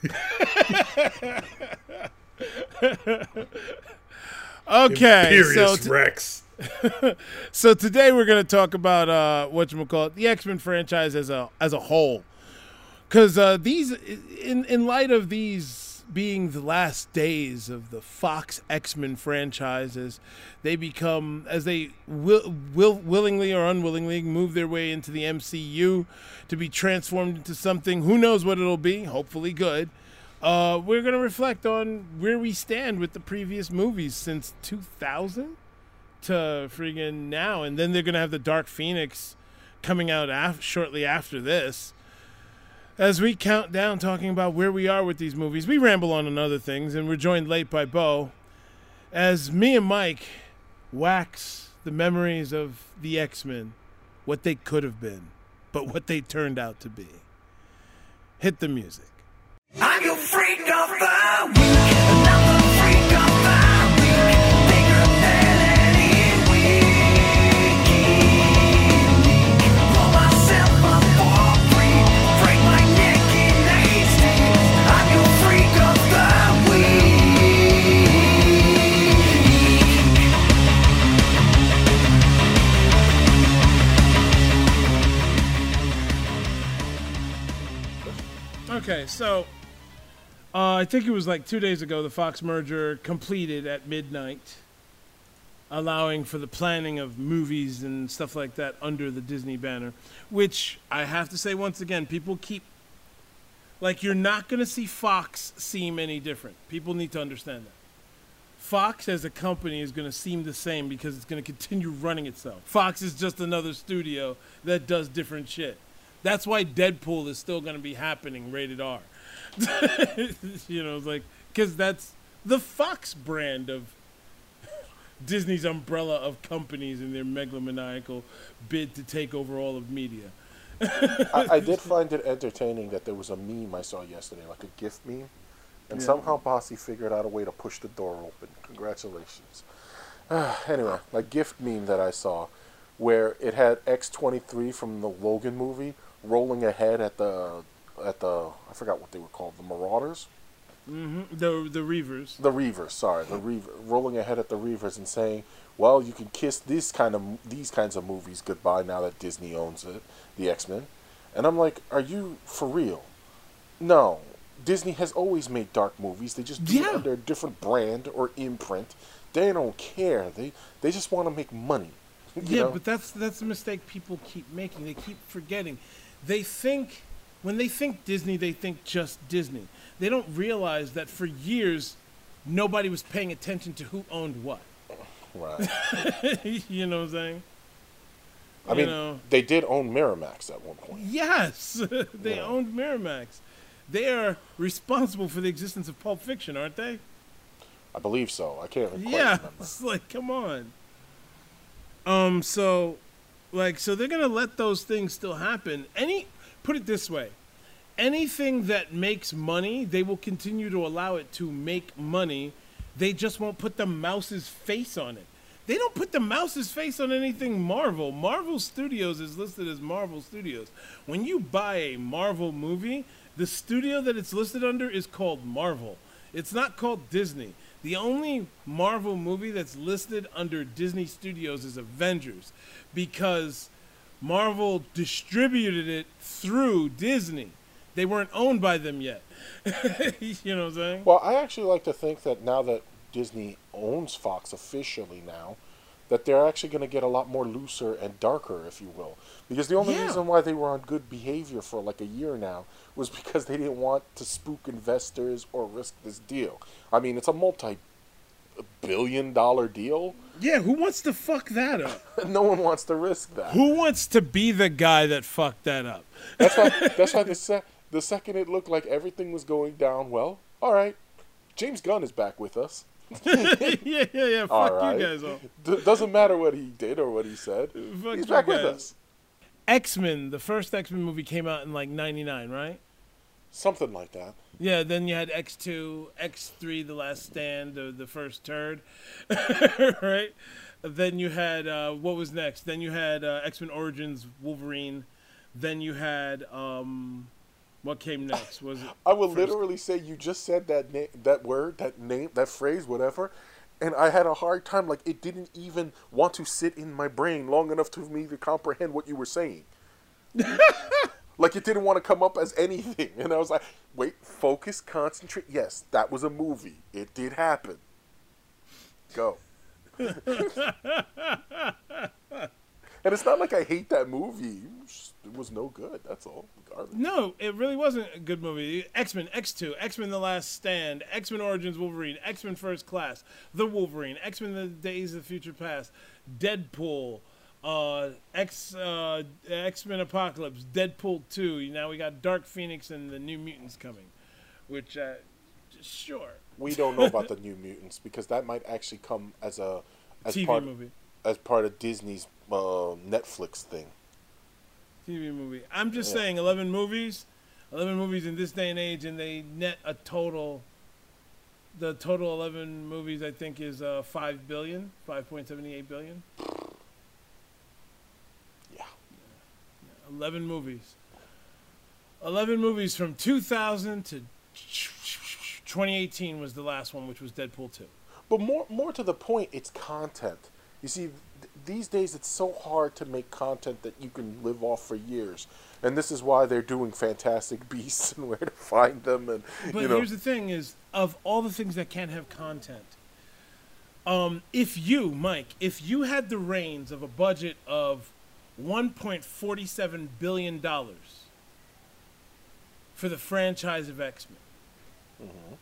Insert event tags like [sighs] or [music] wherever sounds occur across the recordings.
[laughs] okay, so t- Rex. [laughs] so today we're going to talk about uh, what you call it, the X Men franchise as a as a whole, because uh, these, in in light of these being the last days of the Fox X Men franchises, they become as they will, will willingly or unwillingly move their way into the MCU to be transformed into something. Who knows what it'll be? Hopefully, good. Uh, we're going to reflect on where we stand with the previous movies since 2000 to friggin' now, and then they're gonna have the Dark Phoenix coming out af- shortly after this. As we count down, talking about where we are with these movies, we ramble on on other things, and we're joined late by Bo. As me and Mike wax the memories of the X Men, what they could have been, but what they turned out to be. Hit the music. Okay, so uh, I think it was like two days ago the Fox merger completed at midnight, allowing for the planning of movies and stuff like that under the Disney banner. Which I have to say once again, people keep like you're not going to see Fox seem any different. People need to understand that. Fox as a company is going to seem the same because it's going to continue running itself. Fox is just another studio that does different shit. That's why Deadpool is still going to be happening rated R. [laughs] you know, it's like because that's the Fox brand of [laughs] Disney's umbrella of companies and their megalomaniacal bid to take over all of media. I, I [laughs] did find it entertaining that there was a meme I saw yesterday, like a gift meme, and Yeah. somehow Bossy figured out a way to push the door open. Congratulations. [sighs] anyway, a gift meme that I saw, where it had X twenty three from the Logan movie rolling ahead at the at the I forgot what they were called, the Marauders, Mm-hmm. The the Reavers. the Reavers. Sorry, the Reaver rolling ahead at the Reavers and saying, "Well, you can kiss this kind of these kinds of movies goodbye now that Disney owns it, the X Men." And I'm like, "Are you for real?" No, Disney has always made dark movies. They just do Yeah. it under a different brand or imprint. They don't care. They they just want to make money. [laughs] Yeah, know? but that's that's the mistake people keep making. They keep forgetting. They think when they think Disney, they think just Disney. They don't realize that for years nobody was paying attention to who owned what. right. [laughs] you know what I'm saying? I You mean, know. they did own Miramax at one point. Yes, [laughs] they Yeah. owned Miramax. They are responsible for the existence of Pulp Fiction, aren't they? I believe so. I can't yeah, [laughs] remember. it's like come on. Um, so, like, so they're gonna let those things still happen. Any, put it this way, anything that makes money, they will continue to allow it to make money. They just won't put the mouse's face on it. They don't put the mouse's face on anything Marvel. Marvel Studios is listed as Marvel Studios. When you buy a Marvel movie, the studio that it's listed under is called Marvel. It's not called Disney. The only Marvel movie that's listed under Disney Studios is Avengers because Marvel distributed it through Disney. They weren't owned by them yet. [laughs] you know what I'm saying? Well, I actually like to think that now that Disney owns Fox officially now, that they're actually going to get a lot more looser and darker, if you will. Because the only Yeah. reason why they were on good behavior for like a year now was because they didn't want to spook investors or risk this deal. I mean, it's a multi billion dollar deal. Yeah, who wants to fuck that up? [laughs] no one wants to risk that. who wants to be the guy that fucked that up? That's why. [laughs] That's why the se- the second it looked like everything was going down well, all right, James Gunn is back with us. [laughs] yeah, yeah, yeah. Fuck All right, you guys all. D- doesn't matter what he did or what he said. Fuck He's back with us. X Men, the first X Men movie came out in like '99, right? Something like that. Yeah. Then you had X Two, X Three, The Last Stand, the, the first turd, [laughs] right? Then you had uh, what was next? Then you had uh, X Men Origins, Wolverine. Then you had um, What came next? Was it? I will literally say you just said that name, that word, that name, that phrase, whatever, and I had a hard time. Like it didn't even want to sit in my brain long enough to me to comprehend what you were saying. [laughs] like it didn't want to come up as anything, and I was like, "Wait, focus, concentrate." Yes, that was a movie. It did happen. Go. [laughs] and it's not like I hate that movie. It was, no good. That's all. Garbage. No, it really wasn't a good movie. X Men, X Two, X Men: The Last Stand, X Men Origins Wolverine, X Men First Class, The Wolverine, X Men: The Days of the Future Past, Deadpool, uh, X uh, X Men Apocalypse, Deadpool Two. Now we got Dark Phoenix and the New Mutants coming, which uh, sure we don't know about the [laughs] New Mutants because that might actually come as a as TV part movie. as part of Disney's uh, Netflix thing. TV movie. I'm just Yeah. saying, 11 movies, 11 movies in this day and age, and they net a total. The total 11 movies, I think, is uh, 5 billion, 5.78 billion. Yeah. 11 movies. 11 movies from 2000 to 2018 was the last one, which was Deadpool 2. But more more to the point, it's content. You see, these days it's so hard to make content that you can live off for years, and this is why they're doing Fantastic [laughs] Beasts and where to find them, and But you know. here's the thing: is of all the things that can't have content, um, if you, Mike, if you had the reins of a budget of 1.47 billion dollars for the franchise of X Men, Mm-hmm.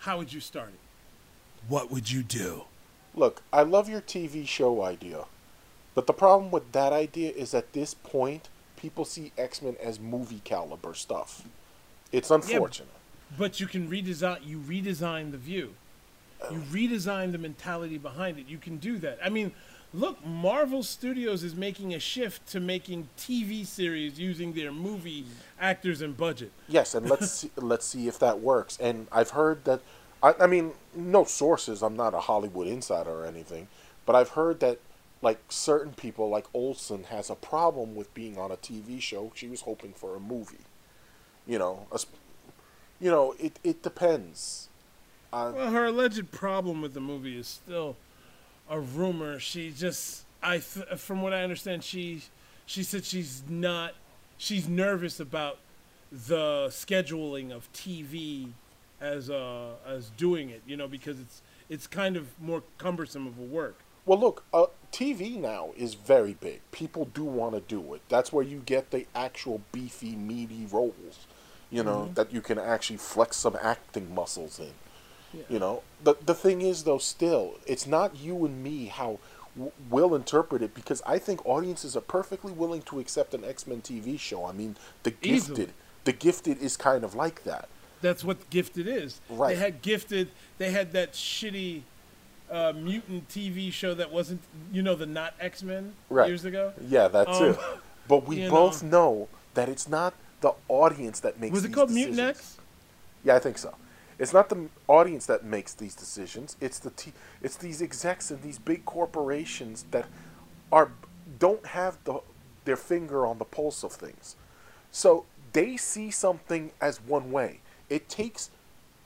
how would you start it? What would you do? Look, I love your TV show idea, but the problem with that idea is at this point, people see X Men as movie caliber stuff. It's unfortunate. But you can redesign. You redesign the view. You oh. redesign the mentality behind it. You can do that. I mean, look, Marvel Studios is making a shift to making TV series using their movie actors and budget. Yes, and let's [laughs] see, let's see if that works. And I've heard that. I, I mean, no sources. I'm not a Hollywood insider or anything, but I've heard that like certain people, like Olsen, has a problem with being on a TV show. She was hoping for a movie. You know, a, you know, it it depends. Uh, Well, her alleged problem with the movie is still a rumor. She just, I, th- from what I understand, she, she said she's not, she's nervous about the scheduling of TV as uh as doing it. You know, because it's it's kind of more cumbersome of a work. Well, look, uh, TV now is very big. People do want to do it. That's where you get the actual beefy, meaty roles, you know, mm-hmm. that you can actually flex some acting muscles in. You know, the the thing is though, still, it's not you and me how w- we'll interpret it because I think audiences are perfectly willing to accept an X Men TV show. I mean, the Easily. Gifted, the Gifted is kind of like that. That's what Gifted is. Right. They had Gifted. They had that shitty uh, mutant TV show that wasn't, you know, the not X Men Right. years ago. Yeah, that's Um, it. [laughs] But we both know that it's not the audience that makes. Was it called decisions. Mutant X? Yeah, I think so. It's not the audience that makes these decisions. It's the t- it's these execs and these big corporations that are don't have the their finger on the pulse of things. So they see something as one way. It takes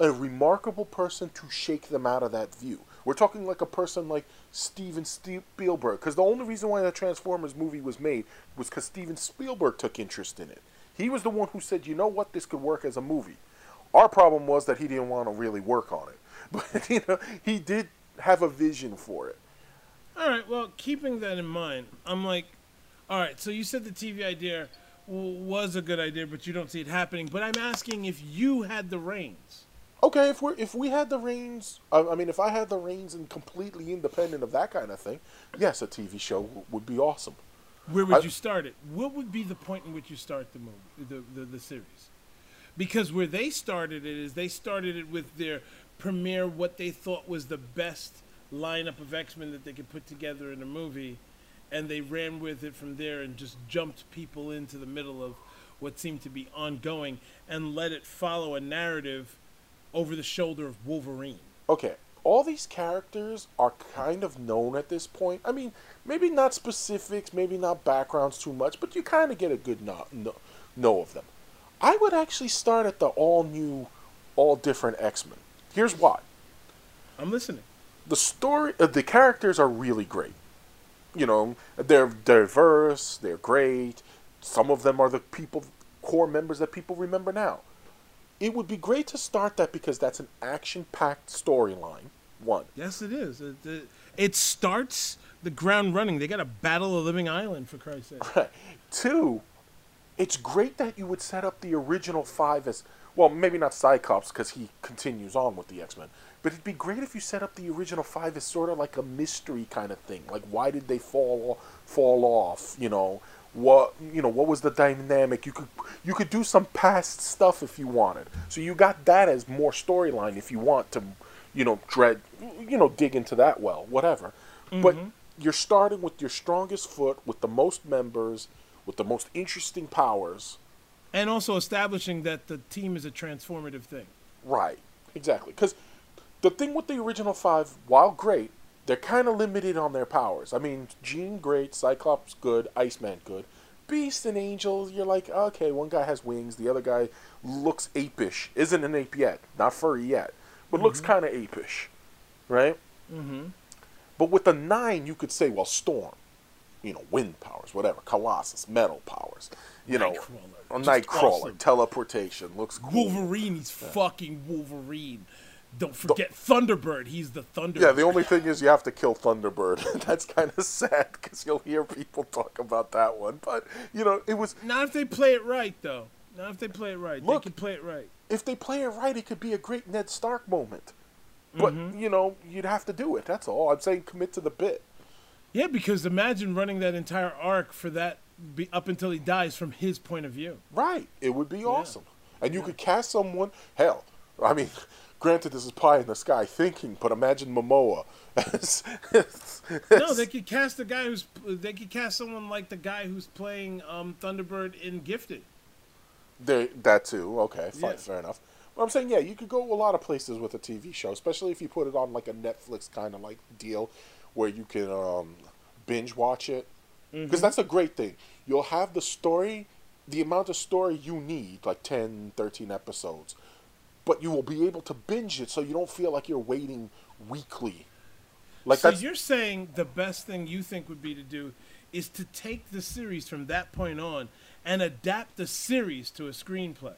a remarkable person to shake them out of that view. We're talking like a person like Steven Spielberg, because the only reason why that Transformers movie was made was because Steven Spielberg took interest in it. He was the one who said, "You know what? This could work as a movie." Our problem was that he didn't want to really work on it, [laughs] but you know he did have a vision for it. All right. Well, keeping that in mind, I'm like, all right. So you said the TV idea was a good idea, but you don't see it happening. But I'm asking if you had the reins. Okay, if we if we had the reins, I, I mean, if I had the reins and completely independent of that kind of thing, yes, a TV show w- would be awesome. Where would I- you start it? What would be the point in which you start the movie, the, the the series? Because where they started it is they started it with their premiere, what they thought was the best lineup of X Men that they could put together in a movie, and they ran with it from there and just jumped people into the middle of what seemed to be ongoing and let it follow a narrative over the shoulder of Wolverine. Okay, all these characters are kind of known at this point. I mean, maybe not specifics, maybe not backgrounds too much, but you kind of get a good know, know, know of them. I would actually start at the all new, all different X Men. Here's why: I'm listening. the story, uh, the characters are really great. You know, they're diverse, they're great. Some of them are the people, core members that people remember now. It would be great to start that because that's an action-packed storyline. One, Yes, it is. It, it, it starts the ground running. They got to battle a living island for Christ's sake. Two, it's great that you would set up the original five as well, maybe not Cyclops because he continues on with the X Men, but it'd be great if you set up the original five as sort of like a mystery kind of thing. Like, why did they fall fall off? You know, what you know, what was the dynamic? You could you could do some past stuff if you wanted. So you got that as more storyline if you want to, you know, dread, you know, dig into that well, whatever. But mm-hmm. you're starting with your strongest foot, with the most members, with the most interesting powers. And also establishing that the team is a transformative thing. Right. Exactly. Because the thing with the original five, while great, they're kind of limited on their powers. I mean, Jean great, Cyclops good, Iceman good. Beast and Angel, you're like, okay, one guy has wings, the other guy looks apish. Isn't an ape yet, not furry yet, but looks kind of apish, right? Mm-hmm. But with the nine, you could say, well, Storm, you know, wind powers, whatever, Colossus, metal powers, you know, Nightcrawler, a just Nightcrawler, awesome. teleportation, looks cool. Wolverine, he's fucking Wolverine. Don't forget Thunderbird. He's the Thunderbird. Yeah, the only thing is you have to kill Thunderbird. [laughs] That's kind of sad because you'll hear people talk about that one. But you know, it was Not if they play it right, though. Not if they play it right. Look. they can play it right. if they play it right, it could be a great Ned Stark moment. But Mm-hmm. you know, you'd have to do it. That's all. I'm saying commit to the bit. Yeah, because imagine running that entire arc for that be, up until he dies from his point of view. Right. It would be awesome. And you could cast someone. Hell, I mean, granted, this is pie in the sky thinking, but imagine Momoa. as- No, [laughs] they could cast the guy who's. They could cast someone like the guy who's playing um, Thunderbird in Gifted. There, that too. Okay, fine, Yeah. fair enough. But I'm saying, yeah, you could go a lot of places with a TV show, especially if you put it on like a Netflix kind of like deal, where you can um, binge watch it. Because that's a great thing. You'll have the story, the amount of story you need, like 10, 13 episodes, but you will be able to binge it so you don't feel like you're waiting weekly. Like so that's you're saying the best thing you think would be to do is to take the series from that point on and adapt the series to a screenplay.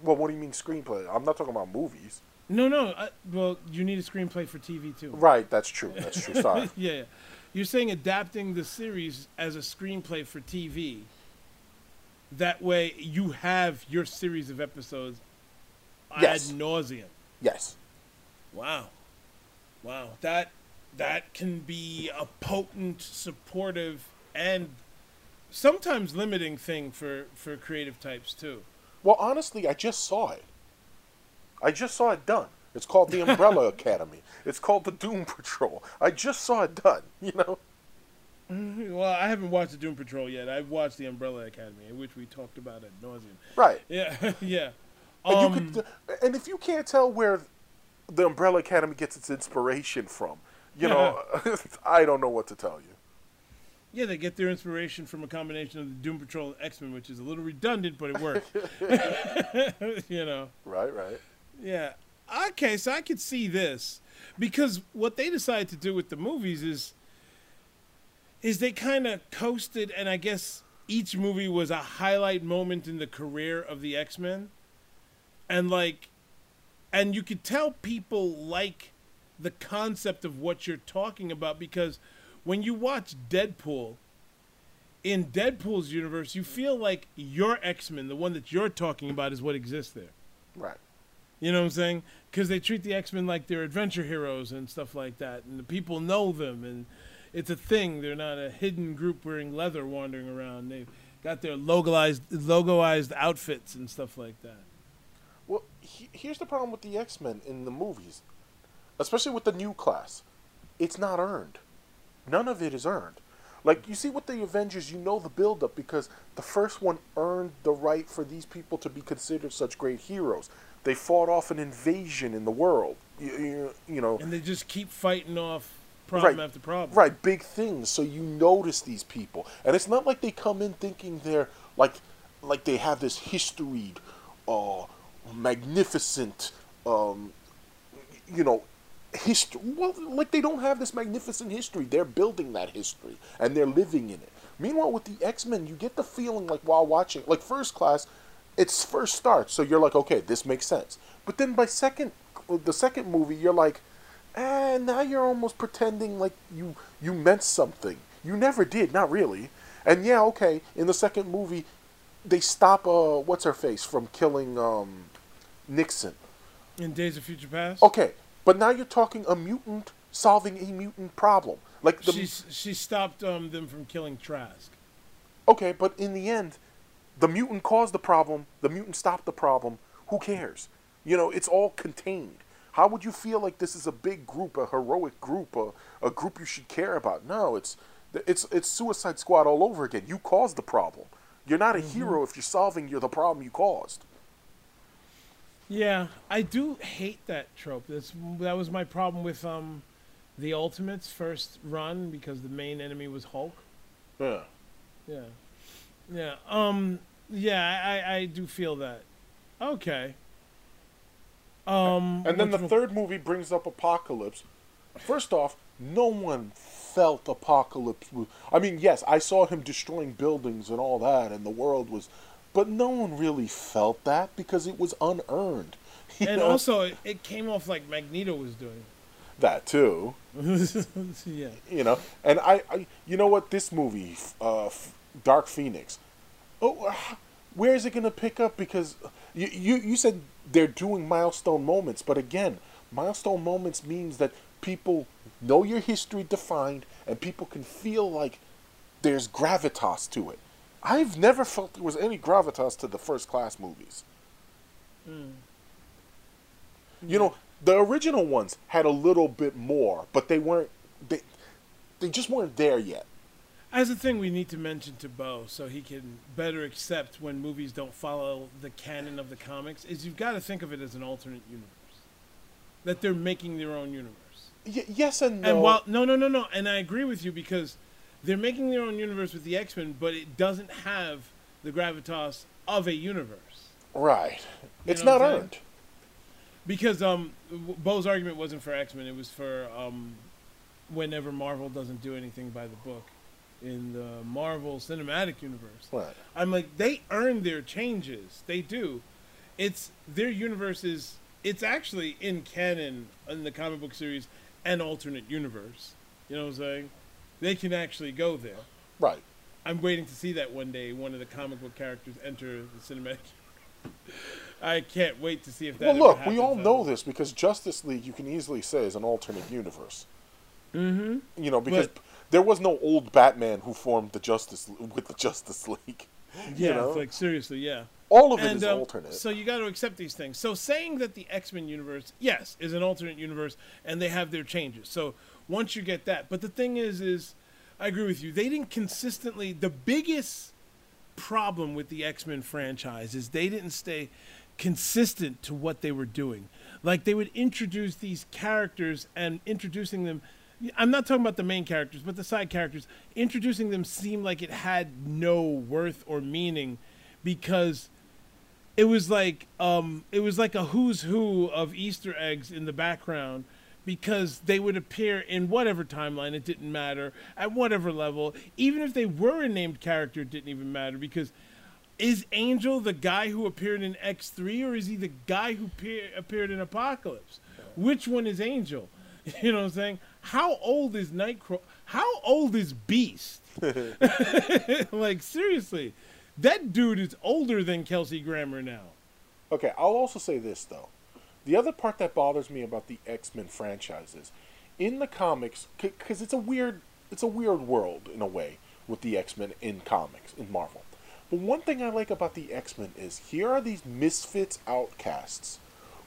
well. What do you mean screenplay? I'm not talking about movies. No, no. I, well, you need a screenplay for TV too. Right. That's true. That's true. [laughs] Sorry. yeah, yeah. You're saying adapting the series as a screenplay for TV. That way, you have your series of episodes Yes. ad nauseum. yes. Wow, wow. That that can be a potent, supportive, and sometimes limiting thing for for creative types too. Well, honestly, I just saw it. I just saw it done. It's called the Umbrella [laughs] Academy. It's called the Doom Patrol. I just saw it done. [laughs] You know. [laughs] Well, I haven't watched the Doom Patrol yet. I've watched the Umbrella Academy, which we talked about at nauseum. Right. Yeah, [laughs] yeah. And Um, you could, and if you can't tell where the Umbrella Academy gets its inspiration from, you know, [laughs] I don't know what to tell you. Yeah, they get their inspiration from a combination of the Doom Patrol and X Men, which is a little redundant, but it works. you know. Right. Right. Yeah. Okay, so I could see this because what they decided to do with the movies is is they kind of coasted, and I guess each movie was a highlight moment in the career of the X Men, and like, and you could tell people like the concept of what you're talking about because when you watch Deadpool. In Deadpool's universe, you feel like your X Men, the one that you're talking about, is what exists there. Right. You know what I'm saying? Because they treat the X Men like they're adventure heroes and stuff like that, and the people know them, and it's a thing. They're not a hidden group wearing leather wandering around. They've got their logalized, logoized outfits and stuff like that. Well, he, here's the problem with the X Men in the movies, especially with the new class. It's not earned. None of it is earned. Like you see with the Avengers, you know the buildup because the first one earned the right for these people to be considered such great heroes. They fought off an invasion in the world. You, you, you know, And they just keep fighting off problem Right. after problem. Right, big things. So you notice these people, and it's not like they come in thinking they're like like they have this history, uh, magnificent, um, you know, history. Well, like they don't have this magnificent history. They're building that history and they're living in it. Meanwhile, with the X Men, you get the feeling like while watching, like First Class, it's first starts, so you're like, okay, this makes sense. But then by second, the second movie, you're like, eh, now you're almost pretending like you you meant something. You never did, not really. And yeah, okay, in the second movie, they stop uh what's her face from killing um Nixon. In Days of Future Past, Okay, but now you're talking a mutant solving a mutant problem. Like the she's she stopped um, them from killing Trask. okay, but in the end, the mutant caused the problem. The mutant stopped the problem. Who cares? You know, it's all contained. How would you feel like this is a big group, a heroic group, a, a group you should care about? No, it's it's it's Suicide Squad all over again. You caused the problem. You're not a hero if you're solving you're the problem you caused. Yeah, I do hate that trope. That's that was my problem with um, the Ultimates first run because the main enemy was Hulk. Yeah. Yeah, yeah, um, yeah. I I do feel that. Okay. Um, And then the third movie brings up Apocalypse. First off, no one felt Apocalypse was. I mean, yes, I saw him destroying buildings and all that, and the world was. But no one really felt that because it was unearned. [laughs] And know? also it, it came off like Magneto was doing. that too. [laughs] yeah. You know, and I, I you know what? This movie, uh, Dark Phoenix. Oh, where is it going to pick up? Because you, you you said they're doing milestone moments, but again, milestone moments means that people know your history defined, and people can feel like there's gravitas to it. I've never felt there was any gravitas to the first class movies. Hmm. You know, the original ones had a little bit more, but they weren't. They, they just weren't there yet. As a thing we need to mention to Bo so he can better accept when movies don't follow the canon of the comics is you've got to think of it as an alternate universe. That they're making their own universe. Y- yes and no. And while no no no no and I agree with you because they're making their own universe with the X-Men but it doesn't have the gravitas of a universe. right, it's not what I'm saying? earned. Because um Bo's argument wasn't for X-Men it was for um whenever Marvel doesn't do anything by the book in the Marvel Cinematic Universe. Right. I'm like, they earn their changes. They do. It's their universe is. It's actually in canon in the comic book series an alternate universe. You know what I'm saying? They can actually go there. Right. I'm waiting to see that one day. One of the comic book characters enter the cinematic. [laughs] I can't wait to see if that. Well, look, we all know this because Justice League, you can easily say, is an alternate universe. Mm-hmm. You know, because But- there was no old Batman who formed the Justice with the Justice League. [laughs] Yeah, you know? like seriously, yeah. all of it is and um, alternate. so you got to accept these things. So saying that the X Men universe, yes, is an alternate universe, and they have their changes. So once you get that, but the thing is, is I agree with you. They didn't consistently. The biggest problem with the X Men franchise is they didn't stay consistent to what they were doing. Like they would introduce these characters and introducing them. I'm not talking about the main characters, but the side characters. Introducing them seemed like it had no worth or meaning because it was like um, it was like a who's who of Easter eggs in the background because they would appear in whatever timeline it didn't matter at whatever level. Even if they were a named character it didn't even matter because is Angel the guy who appeared in X3 or is he the guy who appear, appeared in Apocalypse? Which one is Angel? [laughs] You know what I'm saying how old is Nightcrawler how old is Beast [laughs] like seriously that dude is older than Kelsey Grammer now Okay, I'll also say this though. The other part that bothers me about the X Men franchise is, in the comics, because it's a weird, it's a weird world in a way with the X Men in comics in Marvel. But one thing I like about the X Men is here are these misfits, outcasts,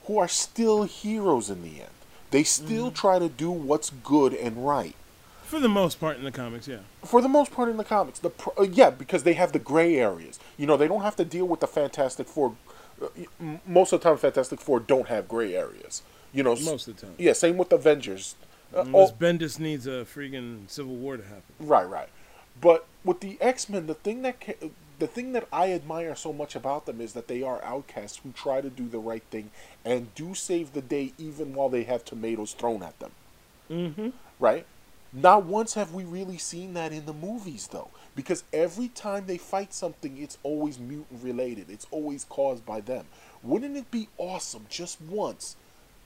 who are still heroes in the end. They still try to do what's good and right. for the most part in the comics yeah For the most part in the comics, the pro- uh, yeah, because they have the gray areas. You know, they don't have to deal with the Fantastic Four. Uh, most of the time, Fantastic Four don't have gray areas. You know, Most of the time. Yeah, same with Avengers. Uh, unless all- Bendis needs a freaking civil war to happen right, right. But with the X Men, the thing that ca- the thing that I admire so much about them is that they are outcasts who try to do the right thing and do save the day even while they have tomatoes thrown at them. Mm-hmm. Right? Not once have we really seen that in the movies, though, because every time they fight something, it's always mutant related. It's always caused by them. Wouldn't it be awesome just once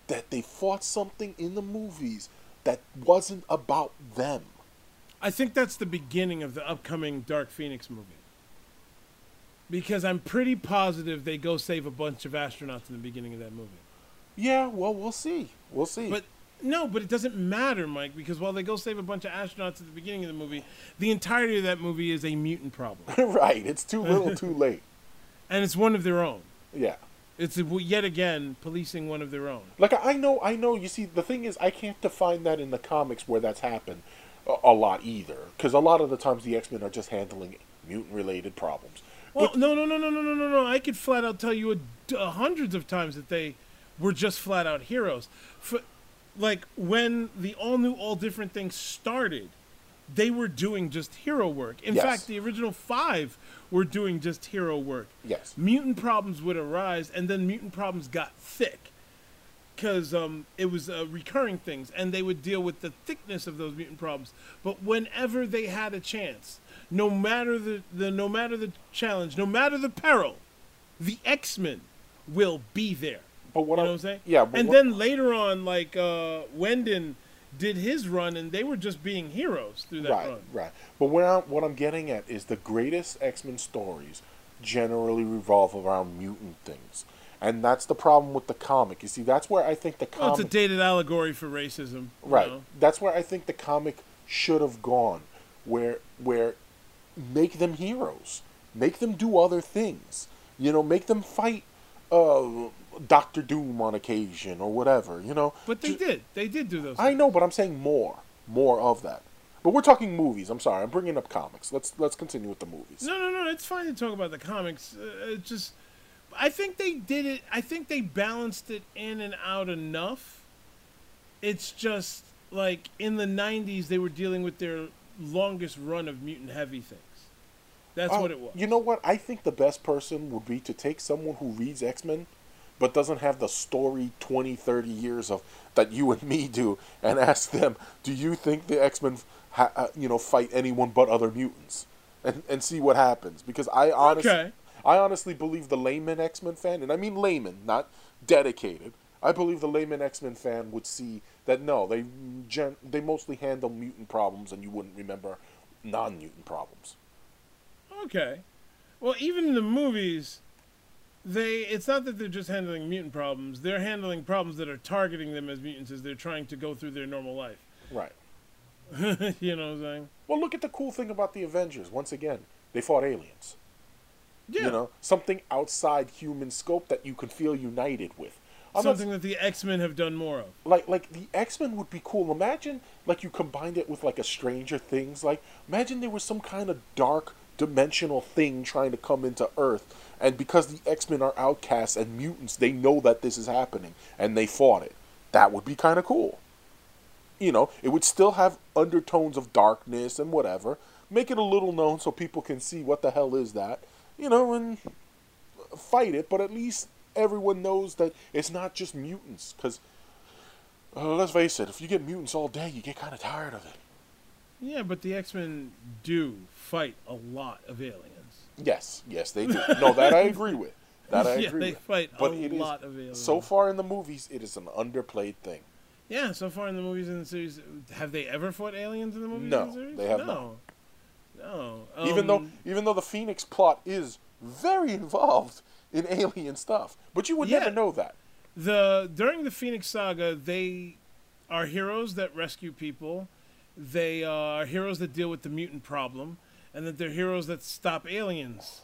that they fought something in the movies that wasn't about them? I think that's the beginning of the upcoming Dark Phoenix movie. Because I'm pretty positive they go save a bunch of astronauts in the beginning of that movie. Yeah, well, we'll see. We'll see. But no, but it doesn't matter, Mike, because while they go save a bunch of astronauts at the beginning of the movie, the entirety of that movie is a mutant problem. [laughs] right, it's too little, too [laughs] late. and it's one of their own. Yeah. It's yet again policing one of their own. Like I know, I know. You see, the thing is, I can't define that in the comics where that's happened a, a lot either, because a lot of the times the X Men are just handling mutant-related problems. Well, no, no, no, no, no, no, no, no. I could flat out tell you a, uh, hundreds of times that they were just flat out heroes. For, like when the all new, all different thing started, they were doing just hero work. In Yes. fact, the original five were doing just hero work. Yes. Mutant problems would arise, and then mutant problems got thick because um, it was uh, recurring things, and they would deal with the thickness of those mutant problems. But whenever they had a chance, no matter the, the no matter the challenge, no matter the peril, the X Men will be there. But what you know what I'm saying? yeah, but and what- then later on, like uh, Whedon did his run, and they were just being heroes through that right, run. right. But what I'm, what I'm getting at is the greatest X Men stories generally revolve around mutant things, and that's the problem with the comic. You see, that's where I think the Well, comic. it's a dated allegory for racism. Right. know? That's where I think the comic should have gone, where where make them heroes, make them do other things. You know, make them fight uh, Doctor Doom on occasion or whatever. You know. But they did. They did do those. I know, but I'm saying more, more of that. But we're talking movies. I'm sorry, I'm bringing up comics. Let's let's continue with the movies. No, no, no. It's fine to talk about the comics. Uh, just, I think they did it. I think they balanced it in and out enough. It's just like in the '90s, they were dealing with their longest run of mutant heavy things. That's what it was. You know what? I think the best person would be to take someone who reads X Men, but doesn't have the story 20, 30 years of that you and me do, and ask them, "Do you think the X Men, ha- uh, you know, fight anyone but other mutants?" And and see what happens. Because I honestly, Okay. I honestly believe the layman X Men fan, and I mean layman, not dedicated. I believe the layman X Men fan would see that no, they gen- they mostly handle mutant problems, and you wouldn't remember non mutant problems. Okay. Well, even in the movies, they it's not that they're just handling mutant problems. They're handling problems that are targeting them as mutants as they're trying to go through their normal life. Right. [laughs] you know what I'm saying? Well, look at the cool thing about the Avengers. Once again, they fought aliens. Yeah. You know, something outside human scope that you can feel united with. I'm not- Something that the X Men have done more of. like like the X Men would be cool. Imagine like you combined it with like a Stranger Things. Like imagine there was some kind of dark dimensional thing trying to come into Earth, and because the X Men are outcasts and mutants, they know that this is happening and they fought it. That would be kind of cool. You know, it would still have undertones of darkness and whatever. Make it a little known so people can see what the hell is that. You know, and fight it, but at least everyone knows that it's not just mutants. Because, uh, let's face it, if you get mutants all day, you get kind of tired of it. Yeah, but the X Men do fight a lot of aliens. Yes, yes, they do. No, that I agree with. That I [laughs] Yeah, agree they with. fight but a it is- lot of aliens. So far in the movies, it is an underplayed thing. Yeah, so far in the movies and the series, have they ever fought aliens in the movies No, and series? they have no. No. even though, Um, even though the Phoenix plot is very [laughs] involved in alien stuff, but you would Yeah. never know that. the during the Phoenix Saga, they are heroes that rescue people. They are heroes that deal with the mutant problem, and that they're heroes that stop aliens.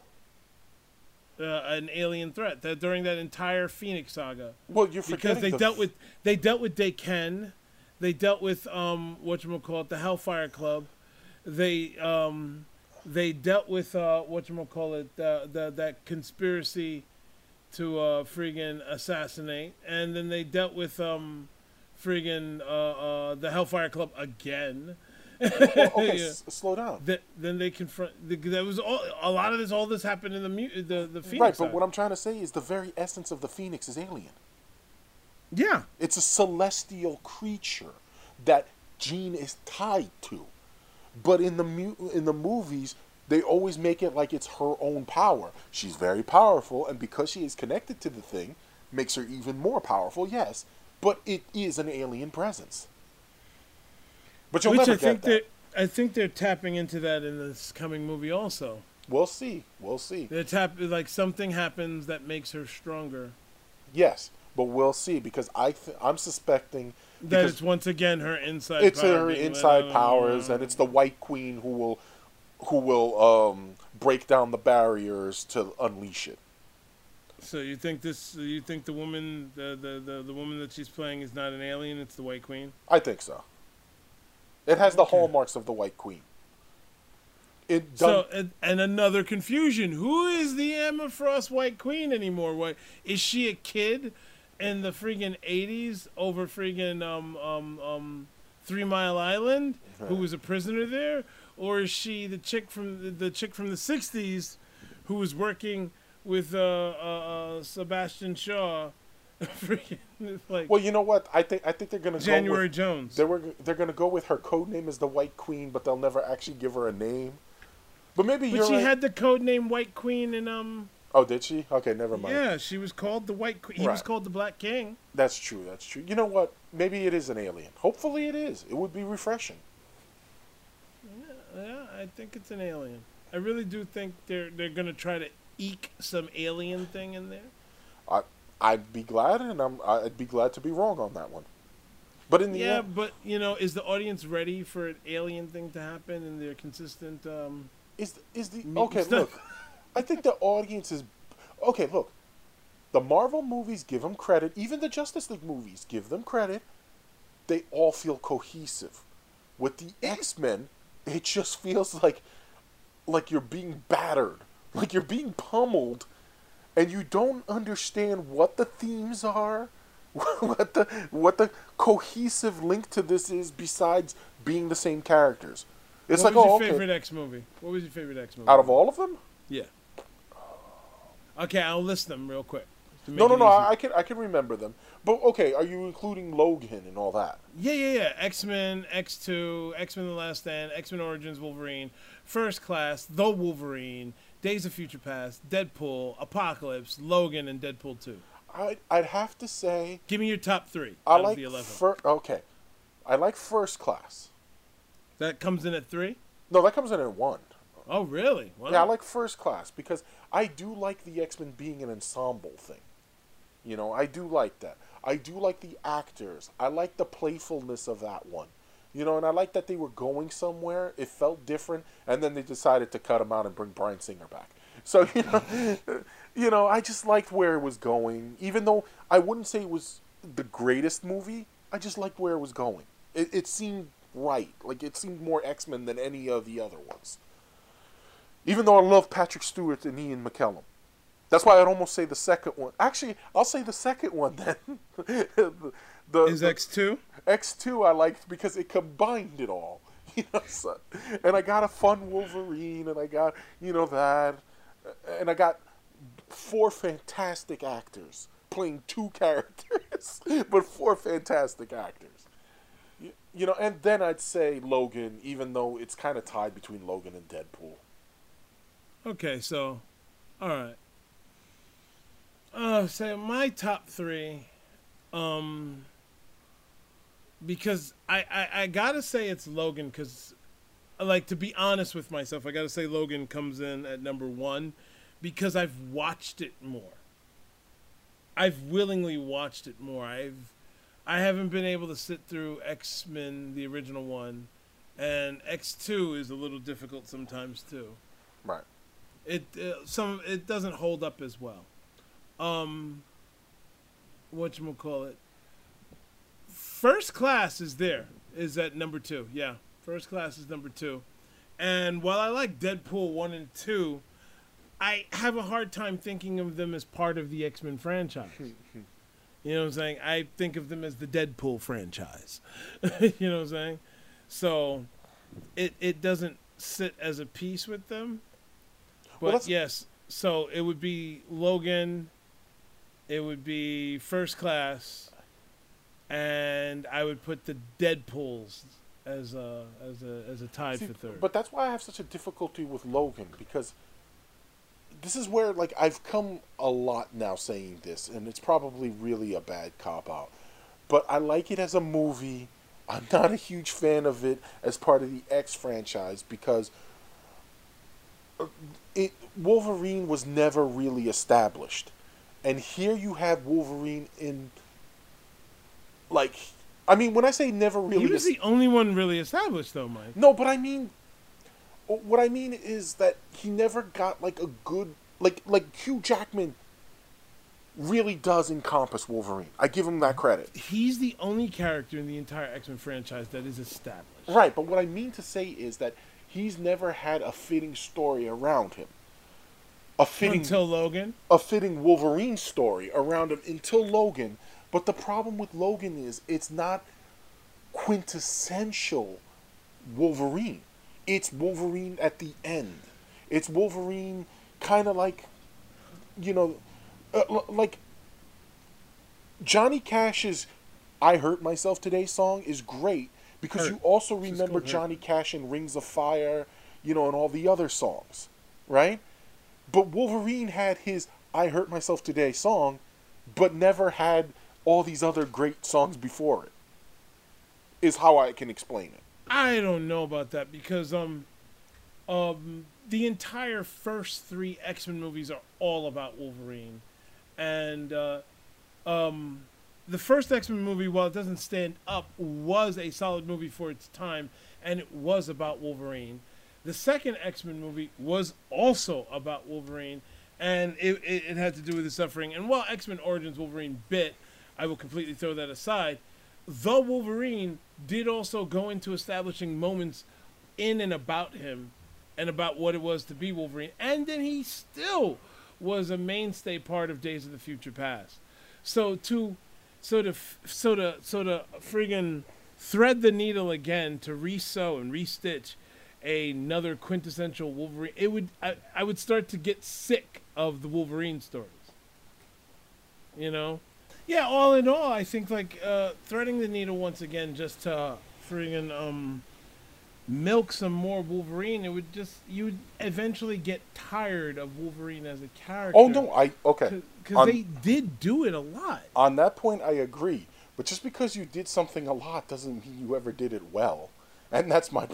Uh, an alien threat that during that entire Phoenix Saga, Well, you're because they the dealt with they dealt with Daken, they dealt with um what you call it the Hellfire Club, they um they dealt with uh what you call it the, the that conspiracy to uh friggin' assassinate, and then they dealt with um friggin' uh, uh the Hellfire Club again, Well, okay, [laughs] Yeah. s- slow down. Then they confront. the- That was all. A lot of this. All this happened in the mu- the the Phoenix. Right, but side. what I'm trying to say is the very essence of the Phoenix is alien. yeah, It's a celestial creature that Jean is tied to. But in the mu- in the movies, they always make it like it's her own power. She's very powerful, and because she is connected to the thing, makes her even more powerful. Yes, but it is an alien presence. But you'll which never I think get that. I think they're tapping into that in this coming movie also. We'll see. We'll see. They're tap like something happens that makes her stronger. Yes, but we'll see because I th- I'm suspecting That it's once again her inside. it's her inside powers and it's the white queen who will who will um break down the barriers to unleash it So you think this? You think the woman, the, the the the woman that she's playing, is not an alien? It's the White Queen. i think so it has the Okay. hallmarks of the white queen it So and, and another confusion: Who is the Emma Frost White Queen anymore? What is she a kid in the freaking eighties over freaking um um um Three Mile Island, who was a prisoner there, or is she the chick from the, the chick from the sixties, who was working with uh, uh, uh Sebastian Shaw, [laughs] freaking like well you know what? I think i think they're gonna January go Jones? with, they were they're gonna go with her code name is the white queen but they'll never actually give her a name. But maybe But she right. had the code name White Queen, and um, oh did she? Okay never mind. Yeah, she was called the White Queen. He was called the Black King. that's true that's true. You know what? Maybe it is an alien. Hopefully it is. It would be refreshing. Yeah, I think it's an alien. I really do think they're they're gonna try to eke some alien thing in there. I I'd be glad, and I'm I'd be glad to be wrong on that one. But in the Yeah, end, but you know, is the audience ready for an alien thing to happen and their consistent? Um, is is the okay? stuff. Look, I think the audience is okay. Look, the Marvel movies give them credit. Even the Justice League movies give them credit. They all feel cohesive. With the X Men, it just feels like like you're being battered, like you're being pummeled, and you don't understand what the themes are, [laughs] what the what the cohesive link to this is besides being the same characters. It's what like was oh your okay. favorite X movie? What was your favorite X movie? Out of all of them? yeah. Okay, I'll list them real quick. No, no, no. easy. I, I can I can remember them. But okay, are you including Logan and all that? Yeah, yeah, yeah. X Men, X Two, X Men: The Last Stand, X Men Origins Wolverine, First Class, The Wolverine, Days of Future Past, Deadpool, Apocalypse, Logan, and Deadpool Two. I I'd have to say Give me your top three I out like of the eleven. fir- okay. I like First Class. that comes in at three. No, that comes in at one. Oh, really? Wow. Yeah, I like First Class because I do like the X Men being an ensemble thing. You know, I do like that. I do like the actors. I like the playfulness of that one. You know, and I like that they were going somewhere. It felt different, and then they decided to cut him out and bring Bryan Singer back. So [laughs] you know, you know, I just liked where it was going. Even though I wouldn't say it was the greatest movie, I just liked where it was going. It, it seemed right. Like it seemed more X Men than any of the other ones. Even though I love Patrick Stewart and Ian McKellen. That's why I'd almost say the second one. Actually, I'll say the second one then. [laughs] the, Is X Two? X2 I liked because it combined it all. [laughs] You know, so, and I got a fun Wolverine, and I got you know that, and I got four fantastic actors playing two [laughs] characters, but four fantastic actors. You, you know, and then I'd say Logan, even though it's kind of tied between Logan and Deadpool. Okay, so, all right. Uh, so my top three, um, because I, I, I gotta say it's Logan, because, like, to be honest with myself, I gotta say Logan comes in at number one, because I've watched it more. I've willingly watched it more. I've, I haven't been able to sit through X Men, the original one, and X Two is a little difficult sometimes too Right. it uh, some it doesn't hold up as well. Um, what you call it? First class is there is at number two. Yeah, first class is number two. And while I like Deadpool one and two, I have a hard time thinking of them as part of the X Men franchise. Hmm, hmm. you know what I'm saying? I think of them as the Deadpool franchise. [laughs] you know what I'm saying? So it it doesn't sit as a piece with them. But Well, yes, so it would be Logan, it would be First Class, and I would put the Deadpool's as a as a as a tied See, for third. But that's why I have such a difficulty with Logan because this is where like I've come a lot now saying this, and it's probably really a bad cop out. But I like it as a movie. I'm not a huge fan of it as part of the X franchise because uh, it Wolverine was never really established, and here you have Wolverine in like. I mean, when I say never really, he was the only one really established, though, Mike. no, but I mean, what I mean is that he never got like a good like like Hugh Jackman really does encompass Wolverine. I give him that credit. He's the only character in the entire X Men franchise that is established. Right, but what I mean to say is that he's never had a fitting story around him. A fitting Until Logan. a fitting Wolverine story around him until Logan. But the problem with Logan is it's not quintessential Wolverine. It's Wolverine at the end. It's Wolverine kind of like, you know, uh, l- like Johnny Cash's I Hurt Myself Today song is great because Hurt. you also remember called Hurt. Johnny Cash in Rings of Fire, you know, and all the other songs, right? But Wolverine had his I Hurt Myself Today song, but never had all these other great songs before it. Is how I can explain it. I don't know about that because um, um, the entire first three X Men movies are all about Wolverine, and uh, um, the first X Men movie, while it doesn't stand up, was a solid movie for its time, and it was about Wolverine. The second X Men movie was also about Wolverine, and it, it, it had to do with his suffering. And while X Men Origins Wolverine bit, I will completely throw that aside. The Wolverine did also go into establishing moments in and about him and about what it was to be Wolverine. And then he still was a mainstay part of Days of the Future Past. So to so to so to so to friggin' thread the needle again to re-sew and restitch another quintessential Wolverine, it would I, I would start to get sick of the Wolverine stories. You know? Yeah, all in all, I think like uh, threading the needle once again just to friggin' um milk some more Wolverine, it would just you would eventually get tired of Wolverine as a character. Oh no, I okay. because they did do it a lot. On that point, I agree. But just because you did something a lot doesn't mean you ever did it well, and that's my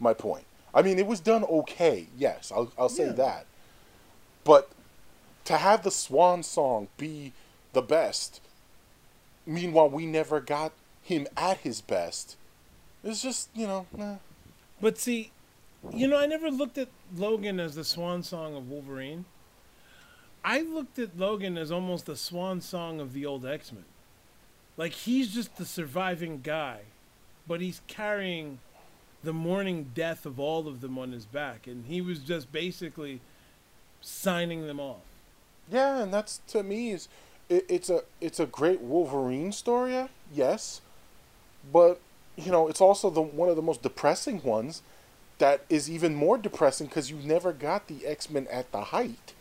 my point. I mean, it was done okay. Yes, I'll I'll say Yeah. that. But to have the Swan song be the best, meanwhile we never got him at his best, It's just you know. eh. But see, you know, I never looked at Logan as the swan song of Wolverine. I looked at Logan as almost the swan song of the old X Men. Like he's just the surviving guy, but he's carrying the mourning death of all of them on his back, and he was just basically signing them off. Yeah, and that's to me is it, it's a it's a great Wolverine story, yes, but you know it's also the one of the most depressing ones that is even more depressing because you never got the X Men at the height,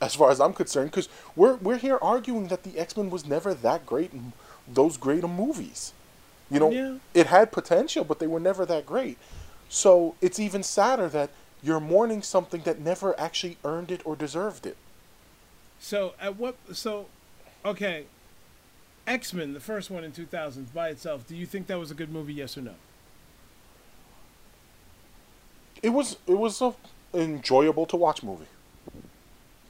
as far as I'm concerned. Because we're we're here arguing that the X Men was never that great in those great of movies. You know, Yeah. it had potential, but they were never that great. So it's even sadder that you're mourning something that never actually earned it or deserved it. So at what? So, okay, X Men, the first one in two thousand by itself. Do you think that was a good movie? Yes or no? It was it was a enjoyable to watch movie.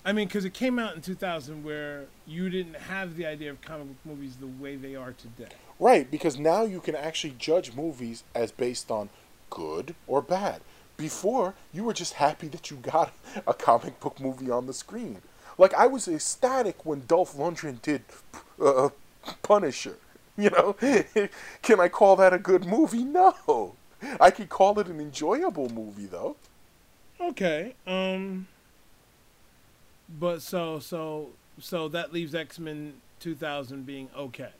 I mean, because it came out in 2000 where you didn't have the idea of comic book movies the way they are today. Right, because now you can actually judge movies as based on good or bad. Before, you were just happy that you got [laughs] a comic book movie on the screen. Like I was ecstatic when Dolph Lundgren did uh, Punisher. [laughs] You know, [laughs] can I call that a good movie? No. I could call it an enjoyable movie though. Okay. Um. But so so so that leaves X Men 2000 being okay.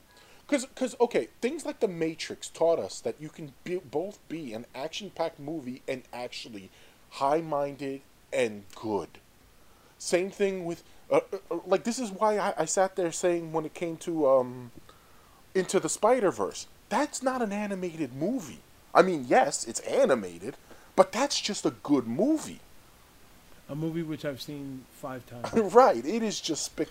Because, because, okay, things like The Matrix taught us that you can be, both be an action-packed movie and actually high-minded and good. Same thing with, uh, uh, uh, like, this is why I, I sat there saying when it came to um, Into the Spider Verse, that's not an animated movie. I mean, yes, it's animated, but that's just a good movie. A movie which I've seen five times. [laughs] right? It is just spec.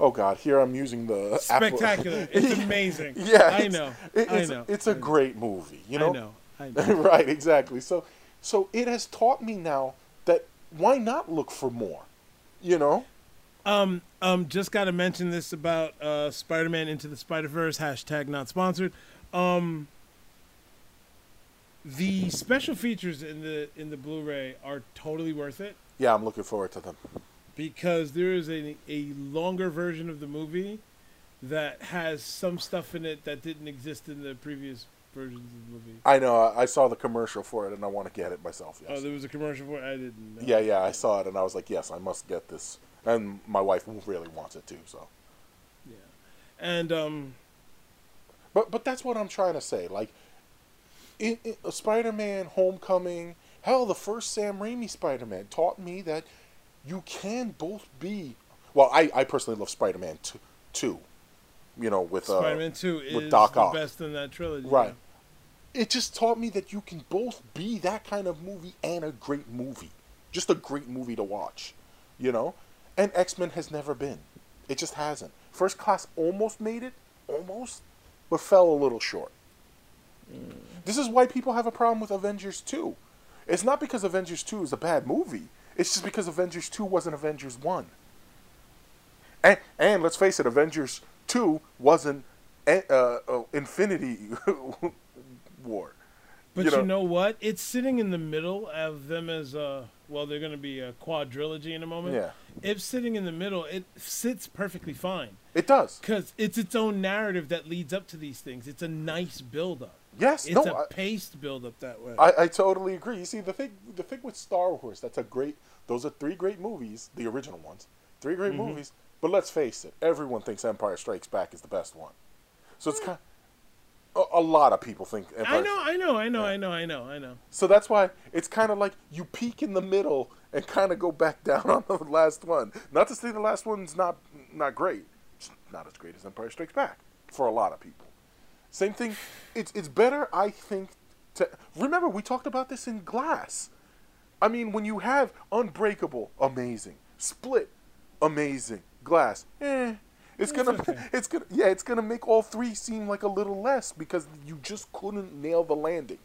Oh God, here I'm using the Apple- Spectacular. [laughs] It's amazing. Yeah, I know. it- I it's, know. It's a know. great movie. You know. I know. [laughs] I know. right. Exactly. So, so it has taught me now that why not look for more. You know. Um, um, just got to mention this about uh, Spider-Man into the Spider-Verse hashtag not sponsored. Um, the special features in the in the Blu-ray are totally worth it Yeah, I'm looking forward to them. because there is a a longer version of the movie that has some stuff in it that didn't exist in the previous versions of the movie. I know. I I saw the commercial for it, and I want to get it myself. Yes. Oh, there was a commercial for it. I didn't. Know. yeah, yeah. I saw it, and I was like, yes, I must get this. And my wife really wants it too. So. yeah. And um, But but that's what I'm trying to say. Like, in, in Spider-Man: Homecoming, hell, the first Sam Raimi Spider-Man taught me that you can both be. Well, I, I personally love Spider-Man two, two. You know, with uh, Spider-Man Two with is Doc the Ock. best in that trilogy. Right. It just taught me that you can both be that kind of movie and a great movie. Just a great movie to watch. You know? And X Men has never been. It just hasn't. First Class almost made it, almost, but fell a little short. This is why people have a problem with Avengers 2. It's not because Avengers 2 is a bad movie, it's just because Avengers 2 wasn't Avengers 1. And, and let's face it, Avengers 2 wasn't uh, uh, Infinity [laughs] War. But You you know- know, what? It's sitting in the middle of them as a well. They're going to be a quadrilogy in a moment. Yeah. It's sitting in the middle. It sits perfectly fine It does. because it's its own narrative that leads up to these things. It's a nice build up. Yes, It's no, a paced build up that way. I, I totally agree. You see, the thing, the thing with Star Wars, that's a great. Those are three great movies, the original ones, three great Mm-hmm. movies. But let's face it, everyone thinks Empire Strikes Back is the best one. So it's kind. A, a lot of people think Empire. I know, I know, I know, I know, I know, I know. So that's why it's kind of like you peak in the middle and kind of go back [laughs] down on the last one. Not to say the last one's not not great. It's not as great as Empire Strikes Back for a lot of people. Same thing. It's it's better, I think. To remember, we talked about this in Glass. I mean, when you have Unbreakable, amazing. Split, amazing. Glass, eh. It's gonna, it's gonna, yeah, it's gonna make all three seem like a little less because you just couldn't nail the landing.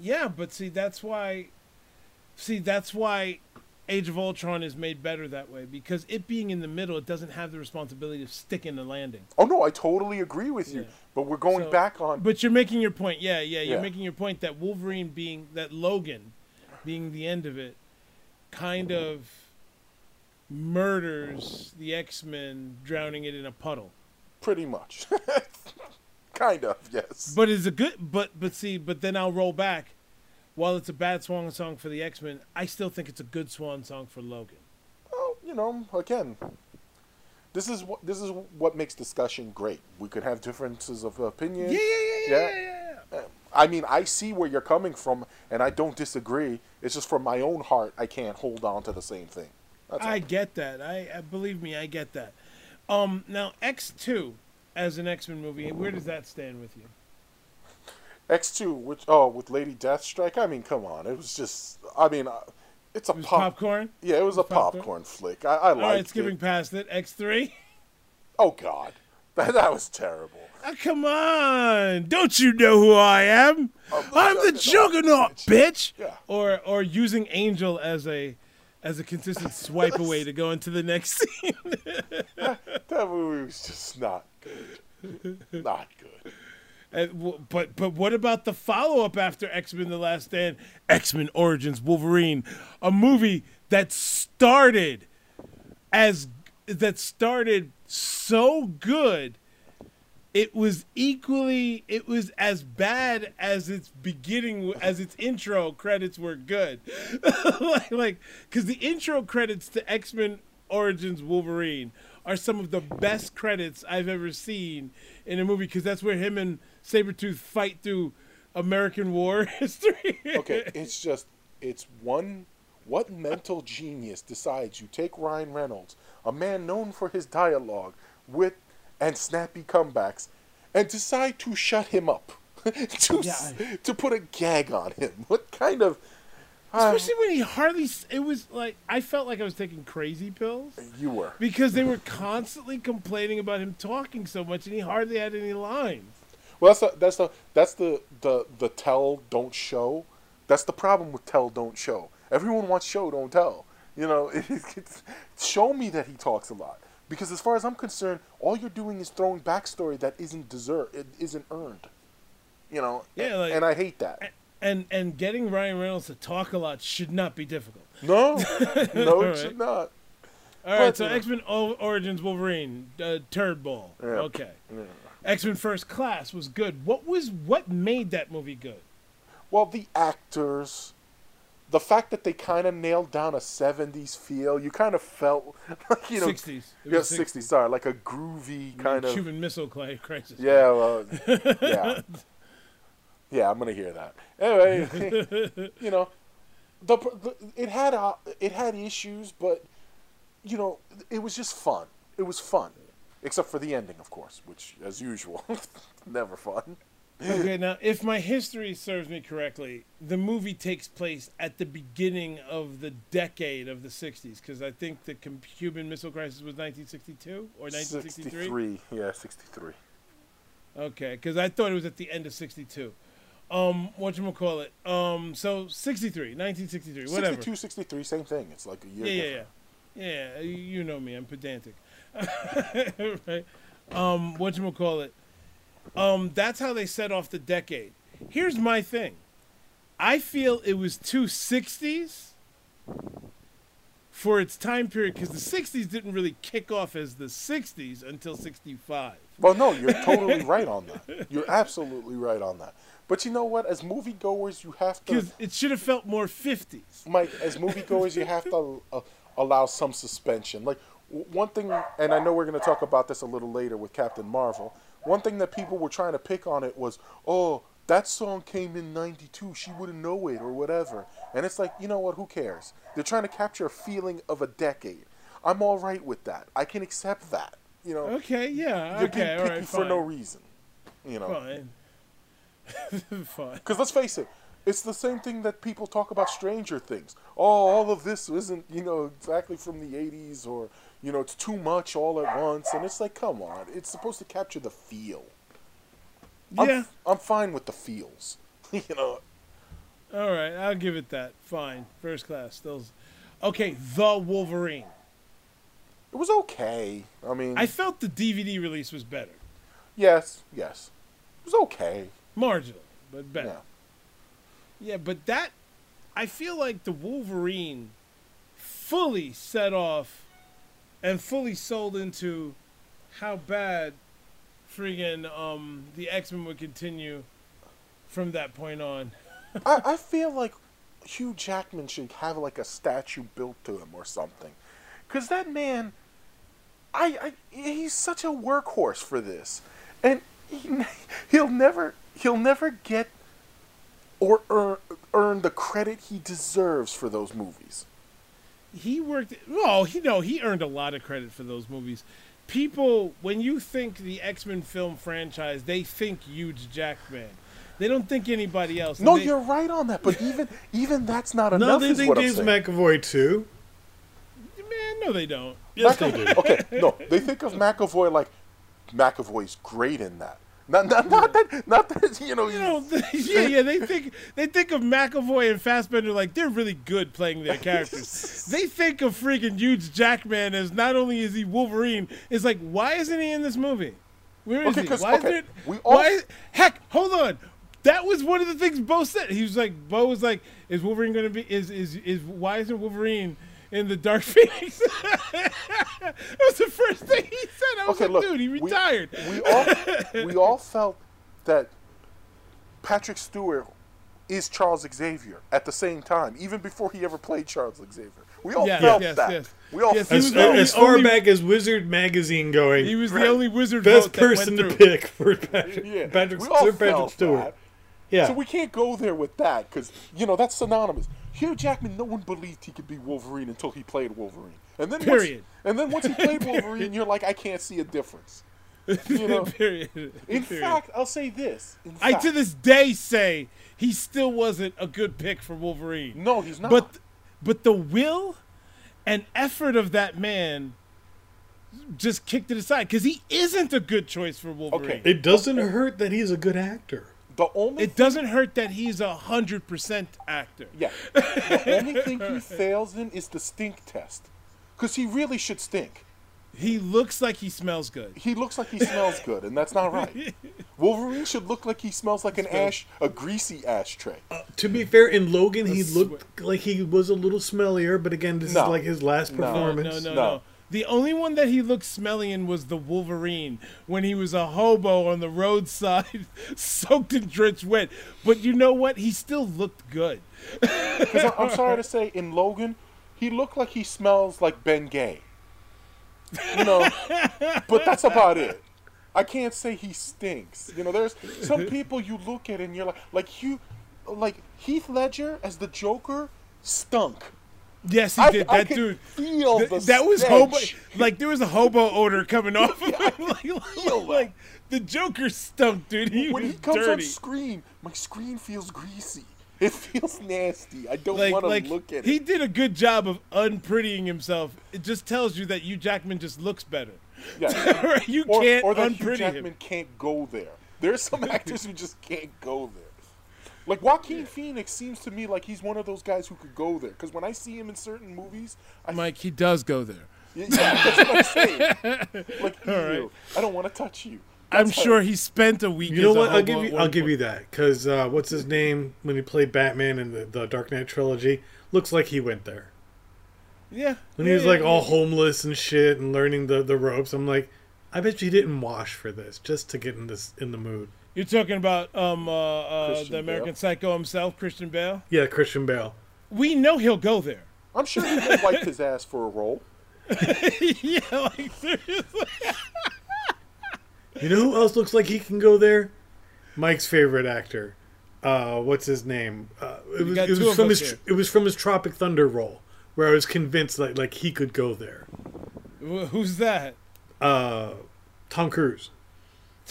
Yeah, but see, that's why. See, that's why Age of Ultron is made better that way because it being in the middle, it doesn't have the responsibility of sticking the landing. Oh no, I totally agree with you. Yeah. But we're going So- back on. But you're making your point. Yeah, yeah, you're Yeah. making your point that Wolverine being that Logan being the end of it kind mm-hmm. of murders the X-Men drowning it in a puddle. pretty much, [laughs] kind of, yes. But is a good but but see, but then I'll roll back. While it's a bad swan song for the X-Men, I still think it's a good swan song for Logan. well, you know, again, this is what this is what makes discussion great. We could have differences of opinion. Yeah, yeah, yeah, yeah, yeah, yeah. yeah. Um, I mean, I see where you're coming from, and I don't disagree. It's just from my own heart, I can't hold on to the same thing. That's I all. get that. I, I believe me, I get that. Um, now X two as an X Men movie, where does that stand with you? X two, which oh, with Lady Deathstrike. I mean, come on, it was just. I mean, uh, it's a It pop. popcorn. Yeah, it was a popcorn? popcorn flick. I, I All liked right, it. skipping past it. X three. Oh God, [laughs] that, that was terrible. Ah, come on! Don't you know who I am? I'm the I'm the Juggernaut, Juggernaut, bitch. Yeah. Or or using Angel as a as a consistent swipe away to go into the next [laughs] scene. [laughs] That movie was just not good. Not good. And but but what about the follow up after X Men: The Last Stand? X Men Origins Wolverine, a movie that started as that started so good. It was equally. It was as bad as its beginning, as its intro credits were good. [laughs] like, because the intro credits to X Men Origins Wolverine are some of the best credits I've ever seen in a movie because that's where him and Sabretooth fight through American war [laughs] history. Okay, it's just it's one. What mental genius decides you take Ryan Reynolds, a man known for his dialogue, with and snappy comebacks, and decide to shut him up, [laughs] to Yeah, to put a gag on him? [laughs] What kind of? uh, Especially when he hardly. It was like I felt like I was taking crazy pills you were. because they were constantly complaining about him talking so much, and he hardly had any lines. Well, that's the that's the that's the the the tell don't show. That's the problem with tell don't show. Everyone wants show don't tell. You know, [laughs] it's, show me that he talks a lot. Because as far as I'm concerned, all you're doing is throwing backstory that isn't deserved, it isn't earned. You know, Yeah, like- and I hate that. And and getting Ryan Reynolds to talk a lot should not be difficult. [laughs] No, [laughs] no, it right. should not. All right, But, so you. X Men Origins Wolverine, uh, Turd Ball. Yeah. Okay. X Men First Class was good. What was what made that movie good? Well, the actors, the fact that they kind of nailed down a '70s feel, you kind of felt [laughs] like you know, 60s. It yeah, was 60s. Sorry, like a groovy kind of Cuban Missile Crisis. Yeah, well, yeah, [laughs] yeah. I'm gonna hear that. Anyway, you know, the, the it had uh, it had issues, but you know, it was just fun. It was fun, except for the ending, of course, which, as usual, [laughs] never fun. Okay, now if my history serves me correctly, the movie takes place at the beginning of the decade of the '60s, because I think the Cuban Missile Crisis was 1962 or 1963. 63, yeah, 63. Okay, because I thought it was at the end of '62. Um, what you call it? Um, so '63, 1963, whatever. 62, 63, same thing. It's like a year. Yeah, yeah, yeah, yeah. You know me, I'm pedantic. [laughs] right? Um, what you call it? Um, that's how they set off the decade. Here's my thing. I feel it was two '60s for its time period because the '60s didn't really kick off as the '60s until '65. Well, no, you're totally [laughs] right on that. You're absolutely right on that. But you know what? As moviegoers, you have to. Because it should have felt more '50s. Mike, as moviegoers, you have to uh, allow some suspension. Like w- one thing, and I know we're going to talk about this a little later with Captain Marvel. One thing that people were trying to pick on it was, oh, that song came in '92. She wouldn't know it or whatever. And it's like, you know what? Who cares? They're trying to capture a feeling of a decade. I'm all right with that. I can accept that. You know, Okay, yeah, you're okay, being picky right, for no reason. You know, Fine. [laughs] fine. because let's face it, it's the same thing that people talk about Stranger Things. Oh, all of this isn't, you know, exactly from the 80s or, you know, it's too much all at once. And it's like, come on. It's supposed to capture the feel. I'm, Yeah. I'm fine with the feels. [laughs] you know, All right, I'll give it that. Fine, first class. Those, okay. The Wolverine. it was okay. I mean, I felt the DVD release was better, yes, yes. It was okay. marginally, but better. Yeah. Yeah, but that I feel like the Wolverine fully set off and fully sold into how bad friggin' um the X Men would continue from that point on. [laughs] I, I feel like Hugh Jackman should have like a statue built to him or something, because that man, I, I he's such a workhorse for this, and he, [laughs] he'll never he'll never get or earn, earn the credit he deserves for those movies. He worked well he no he earned a lot of credit for those movies people when you think the x-men film franchise they think Hugh Jackman they don't think anybody else No, They- you're right on that, but [laughs] even even that's not enough. No, enough. they is think what James. McAvoy too. man no they don't yes they do okay, no, they [laughs] think of McAvoy like McAvoy's great in that. Not, not, not that, not that [laughs] you know. you know, [laughs] yeah, yeah, they think they think of McAvoy and Fassbender like they're really good playing their [laughs] characters. they think of freaking Hugh Jackman as not only is he Wolverine, it's like why isn't he in this movie? Where is Okay, he? Why okay, is there? we all- why? Heck, hold on. That was one of the things Bo said. He was like, Bo was like, "Is Wolverine going to be? Is is is why isn't Wolverine in the Dark Phoenix?" [laughs] that was the first thing he said. I was okay, like, look, "Dude, he retired." We, all [laughs] we all felt that Patrick Stewart is Charles Xavier at the same time, even before he ever played Charles Xavier. We all Yes, felt yes, that. yes. We all Yes, felt As, that. as far only- back as Wizard Magazine going, He was Right. the only wizard best person to pick for Patrick, Yeah, Patrick, we all Patrick felt Stewart. that. Yeah. So we can't go there with that because you know that's synonymous. Hugh Jackman, no one believed he could be Wolverine until he played Wolverine, and then Period. Once, and then once he played [laughs] Wolverine, you're like, I can't see a difference. [laughs] You know. Period. In Period. fact, I'll say this. In I fact, to this day say he still wasn't a good pick for Wolverine. no, he's not. But but the will and effort of that man just kicked it aside because he isn't a good choice for Wolverine. Okay. It doesn't hurt that he's a good actor. The only It doesn't hurt that he's a hundred percent actor. yeah, the [laughs] only thing he fails in is the stink test, because he really should stink. He looks like he smells good. He looks like he smells good, and that's not right. [laughs] Wolverine should look like he smells like an ash, a greasy ashtray. Uh, to be fair, in Logan, he looked like he was a little smellier, but again, this No. is like his last No. No, performance. no, no, No. no. The only one that he looked smelly in was the Wolverine when he was a hobo on the roadside, [laughs] soaked and drenched wet. But you know what? He still looked good. I'm [laughs] sorry to say, in Logan, he looked like he smells like Ben Gay. You know, but that's about it. I can't say he stinks. You know, there's some [laughs] people you look at and you're like, like you, like Heath Ledger as the Joker stunk. Yes, he I, did. I That could dude. feel th- the that was hobo. Like there was a hobo odor coming off of him. [laughs] like, like, the Joker stunk, dude. He when he comes on screen, my screen feels greasy. It feels nasty. I don't like, want to like look at he it. He did a good job of unprettying himself. It just tells you that Hugh Jackman just looks better. Yeah. [laughs] you or, can't or that Hugh Jackman him. can't go there. There's some [laughs] actors who just can't go there. Like Joaquin Phoenix seems to me like he's one of those guys who could go there. Because when I see him in certain movies, I Mike, he does go there. yeah, yeah, that's what I'm saying. [laughs] Like, ew, right. I don't want to touch you. I'm how- sure he spent a week. You know what? I'll give you. I'll give you that because uh, what's his name when he played Batman in the, the Dark Knight trilogy looks like he went there Yeah. when yeah, he was like yeah, all yeah. homeless and shit and learning the, the ropes. I'm like, I bet you he didn't wash for this just to get in this in the mood. You're talking about um uh, uh the American Bale. Psycho himself, Christian Bale. Yeah, Christian Bale. We know he'll go there. I'm sure he would wipe his ass for a role. [laughs] yeah, like seriously. [laughs] You know who else looks like he can go there? Mike's favorite actor. Uh, what's his name? Uh, it was, it was from his here. it was from his Tropic Thunder role where I was convinced like like he could go there. Wh- Who's that? Uh, Tom Cruise.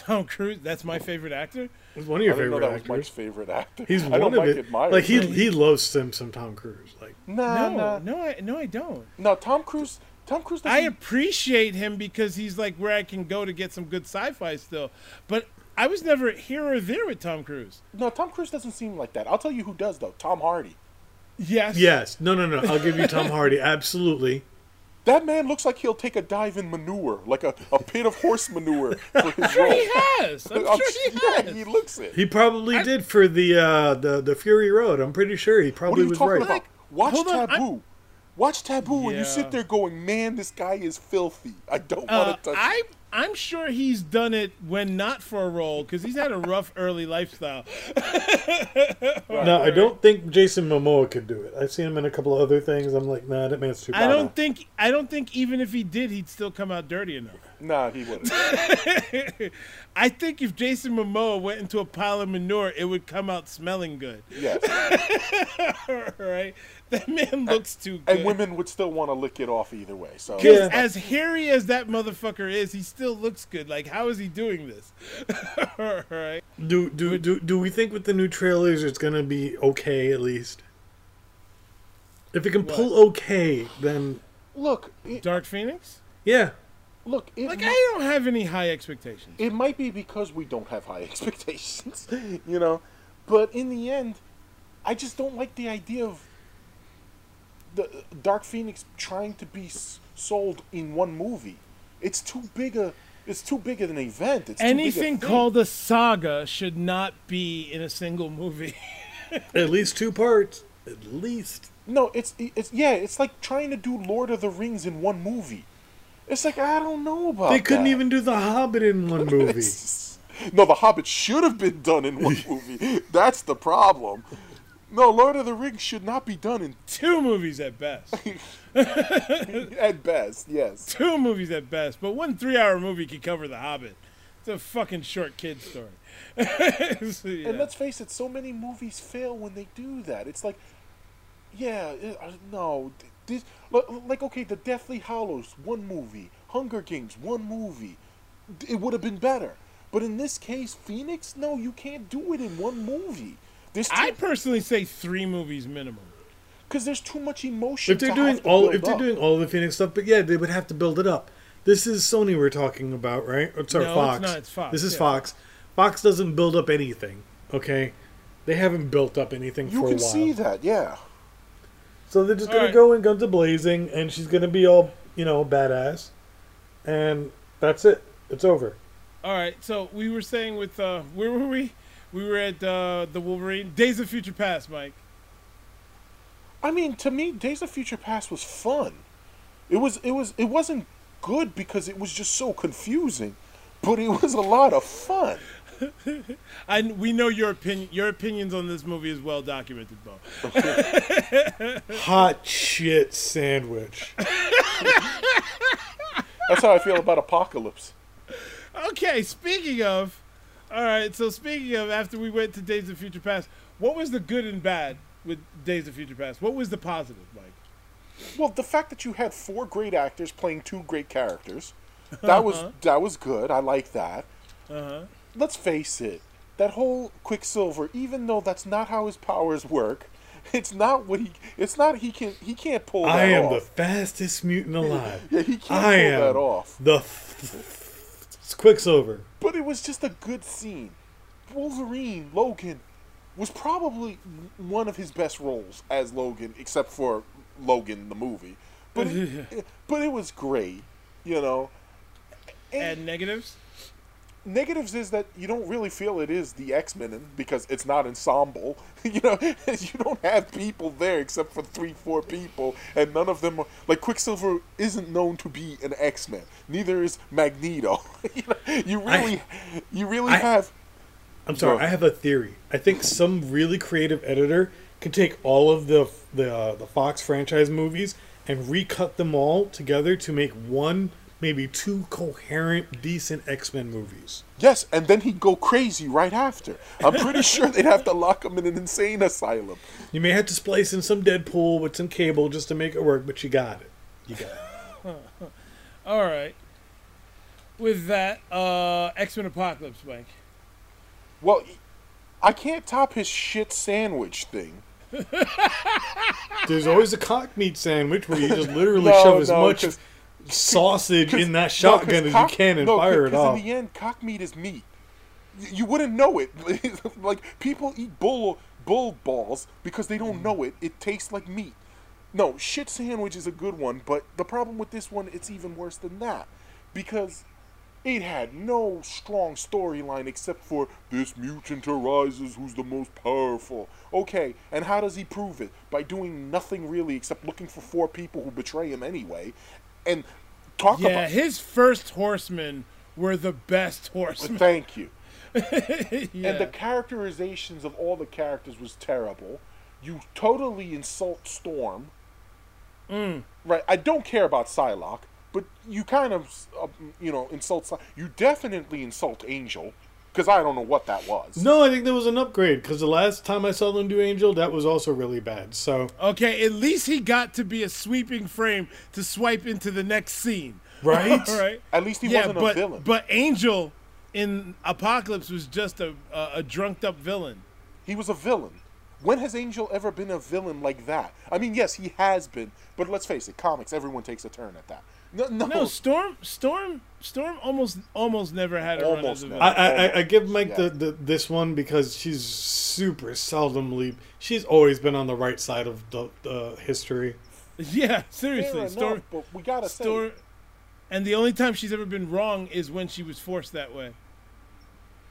Tom Cruise. That's my favorite actor. He's one of your didn't know favorite actors. was Mike's favorite actor. He's [laughs] I one know of Mike it. admires Like he him. he loves some some Tom Cruise. Like Nah, No, nah. no, I no, I don't. No, Tom Cruise. Tom Cruise doesn't. I appreciate him because he's like where I can go to get some good sci-fi still. But I was never here or there with Tom Cruise. no, Tom Cruise doesn't seem like that. I'll tell you who does though. Tom Hardy. Yes. yes, no no no. I'll give you Tom [laughs] Hardy. Absolutely. That man looks like he'll take a dive in manure, like a, a pit of horse manure for his [laughs] Sure role. he has. I'm I'm sure he [laughs] yeah, has. he looks it. He probably did for the uh the the Fury Road. I'm pretty sure he What are probably you was right. about? Watch Hold on, I'm- Taboo. Watch Taboo, and you sit there going, "Man, this guy is filthy. I don't Uh, want to touch I him." I'm sure he's done it when not for a role because he's had a rough early lifestyle. [laughs] No, I don't think Jason Momoa could do it. I've seen him in a couple of other things. I'm like, nah, that man's too. I don't think I don't think even if he did, he'd still come out dirty enough. Nah, he wouldn't. [laughs] I think if Jason Momoa went into a pile of manure, it would come out smelling good. yes, [laughs] right? That man looks too good. and women would still want to lick it off either way. So Because Yeah. as hairy as that motherfucker is, he still looks good. Like, how is he doing this? [laughs] right? Do do do do we think with the new trailers it's gonna be okay at least? If it can pull okay, then look, it, Dark Phoenix? yeah. look, it, Like, mi- I don't have any high expectations. it might be because we don't have high [laughs] expectations, you know. But in the end, I just don't like the idea of the Dark Phoenix trying to be s- sold in one movie. It's too big a. It's too big of an event. It's too big a Anything thing. called a saga should not be in a single movie. [laughs] At least two parts. At least. No, it's it's yeah, it's like trying to do Lord of the Rings in one movie. It's like I don't know about. They couldn't that. even do The Hobbit in one movie. [laughs] no, The Hobbit should have been done in one [laughs] movie. That's the problem. No, Lord of the Rings should not be done in Two movies at best. [laughs] [laughs] at best. Yes. Two movies at best. But one three-hour movie can cover The Hobbit. It's a fucking short kid story. [laughs] So, yeah. And let's face it, so many movies fail when they do that. It's like, yeah, it- uh, no, this li- like okay, the Deathly Hallows, one movie, Hunger Games, one movie, it would have been better. But in this case, Phoenix, no, you can't do it in one movie. There's I personally say three movies minimum. because there's too much emotion. If they're to doing have to all, if they're up. doing all the Phoenix stuff, but yeah, they would have to build it up. This is Sony we're talking about, right? Or sorry, No, it's Fox. not, it's Fox, This is yeah. Fox. Fox doesn't build up anything. Okay, they haven't built up anything you for can a while. You can see that, yeah. So they're just gonna Alright. go in guns a blazing, and she's gonna be all you know badass, and that's it. It's over. All right, so we were saying with uh, where were we? We were at uh, the Wolverine Days of Future Past, Mike. I mean, to me, Days of Future Past was fun. It was it was it wasn't good because it was just so confusing, but it was a lot of fun. [laughs] and we know your opinion. Your opinions on this movie is well documented, Bo. [laughs] Hot shit sandwich. [laughs] That's how I feel about Apocalypse. Okay, speaking of, all right. So speaking of, after we went to Days of Future Past, what was the good and bad with Days of Future Past? What was the positive, Mike? Well, the fact that you had four great actors playing two great characters, [laughs] that was that was good. I like that. Uh huh. Let's face it, that whole Quicksilver, even though that's not how his powers work, [laughs] it's not what he. It's not he can he can't pull that I am the fastest mutant [laughs] alive. yeah, he can't I pull am that off. the f- Quicksilver. But it was just a good scene. Wolverine, Logan, was probably one of his best roles as Logan, except for Logan the movie. But it, [laughs] but it was great, you know. And negatives? Negatives is that you don't really feel it is the X Men because it's not ensemble. [laughs] you know, [laughs] you don't have people there except for three, four people, and none of them are like Quicksilver isn't known to be an X Men. Neither is Magneto. [laughs] you, know, you really, you really I- have. I'm sorry. Go. I have a theory. I think some really creative editor could take all of the the uh, the Fox franchise movies and recut them all together to make one, maybe two coherent, decent X Men movies. Yes, and then he'd go crazy right after. I'm pretty sure they'd have to lock him in an insane asylum. You may have to splice in some Deadpool with some cable just to make it work, but you got it. You got it. [laughs] All right. With that, uh, X Men Apocalypse, Mike. Well, I can't top his shit sandwich thing. There's always a cock meat sandwich where you just literally [laughs] No, shove as no, much 'cause- sausage in that [laughs] No, shotgun as cock- you can and no, fire it off. in the end, cock meat is meat. You wouldn't know it. [laughs] like people eat bull bull balls because they don't know it. It tastes like meat. No, shit sandwich is a good one, but the problem with this one, it's even worse than that because it had no strong storyline except for this mutant arises who's the most powerful. Okay, and how does he prove it? By doing nothing really except looking for four people who betray him anyway. And talk Yeah, about his first horsemen were the best horsemen. Thank you. yeah. [laughs] And the characterizations of all the characters was terrible. You totally insult Storm. Mm. Right. I don't care about Psylocke, but you kind of, uh, you know, insult. Psy- you definitely insult Angel, because I don't know what that was. No, I think there was an upgrade because the last time I saw them do Angel, that was also really bad. So Okay, at least he got to be a sweeping frame to swipe into the next scene. [laughs] Right? All right. At least he yeah, wasn't but, a villain. But Angel in Apocalypse was just a a, a drunked up villain. He was a villain. When has Angel ever been a villain like that? I mean, yes, he has been, but let's face it, comics, everyone takes a turn at that. No, no, No, Storm, Storm, Storm almost almost never had a run Almost as a never. I, I, I give Mike Yeah. the, the this one because she's super seldomly. She's always been on the right side of the, the history. [laughs] Yeah, Fair seriously, enough, Storm, but we gotta Storm, say, and the only time she's ever been wrong is when she was forced that way.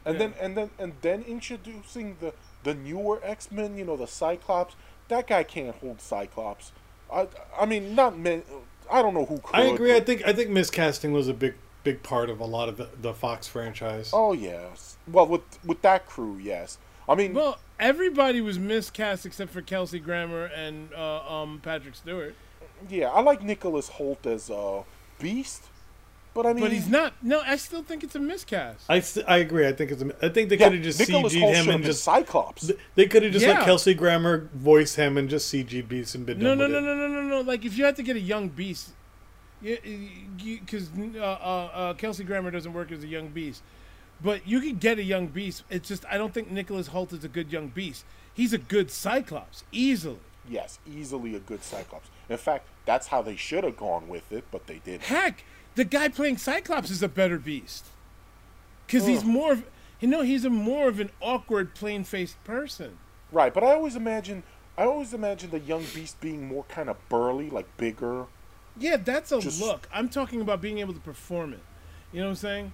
and yeah. then and then and then introducing the the newer X Men, you know, the Cyclops. That guy can't hold Cyclops. I I mean, not men. I don't know who. Could, I agree. I think I think miscasting was a big big part of a lot of the, the Fox franchise. Oh yes. Well, with with that crew, yes. I mean, Well, everybody was miscast except for Kelsey Grammer and uh, um, Patrick Stewart. yeah, I like Nicholas Hoult as uh, Beast, but I mean, But he's not. No, I still think it's a miscast. I, st- I agree. I think it's. A, I think they yeah, could have just Nicholas CG'd him and just. Cyclops. They could have just Yeah. let Kelsey Grammer voice him and just CG Beast and been No, done no, with no, it. no, no, no, no. Like if you had to get a young beast, because uh, uh, uh, Kelsey Grammer doesn't work as a young beast, but you could get a young beast. It's just I don't think Nicholas Hoult is a good young beast. He's a good Cyclops, easily. yes, easily a good Cyclops. In fact, that's how they should have gone with it, but they didn't. Heck, the guy playing Cyclops is a better beast, because he's more. Of, you know, he's a more of an awkward, plain-faced person. Right, but I always imagine, I always imagine the young Beast being more kind of burly, like bigger. Yeah, that's a Just- look. I'm talking about being able to perform it. You know what I'm saying?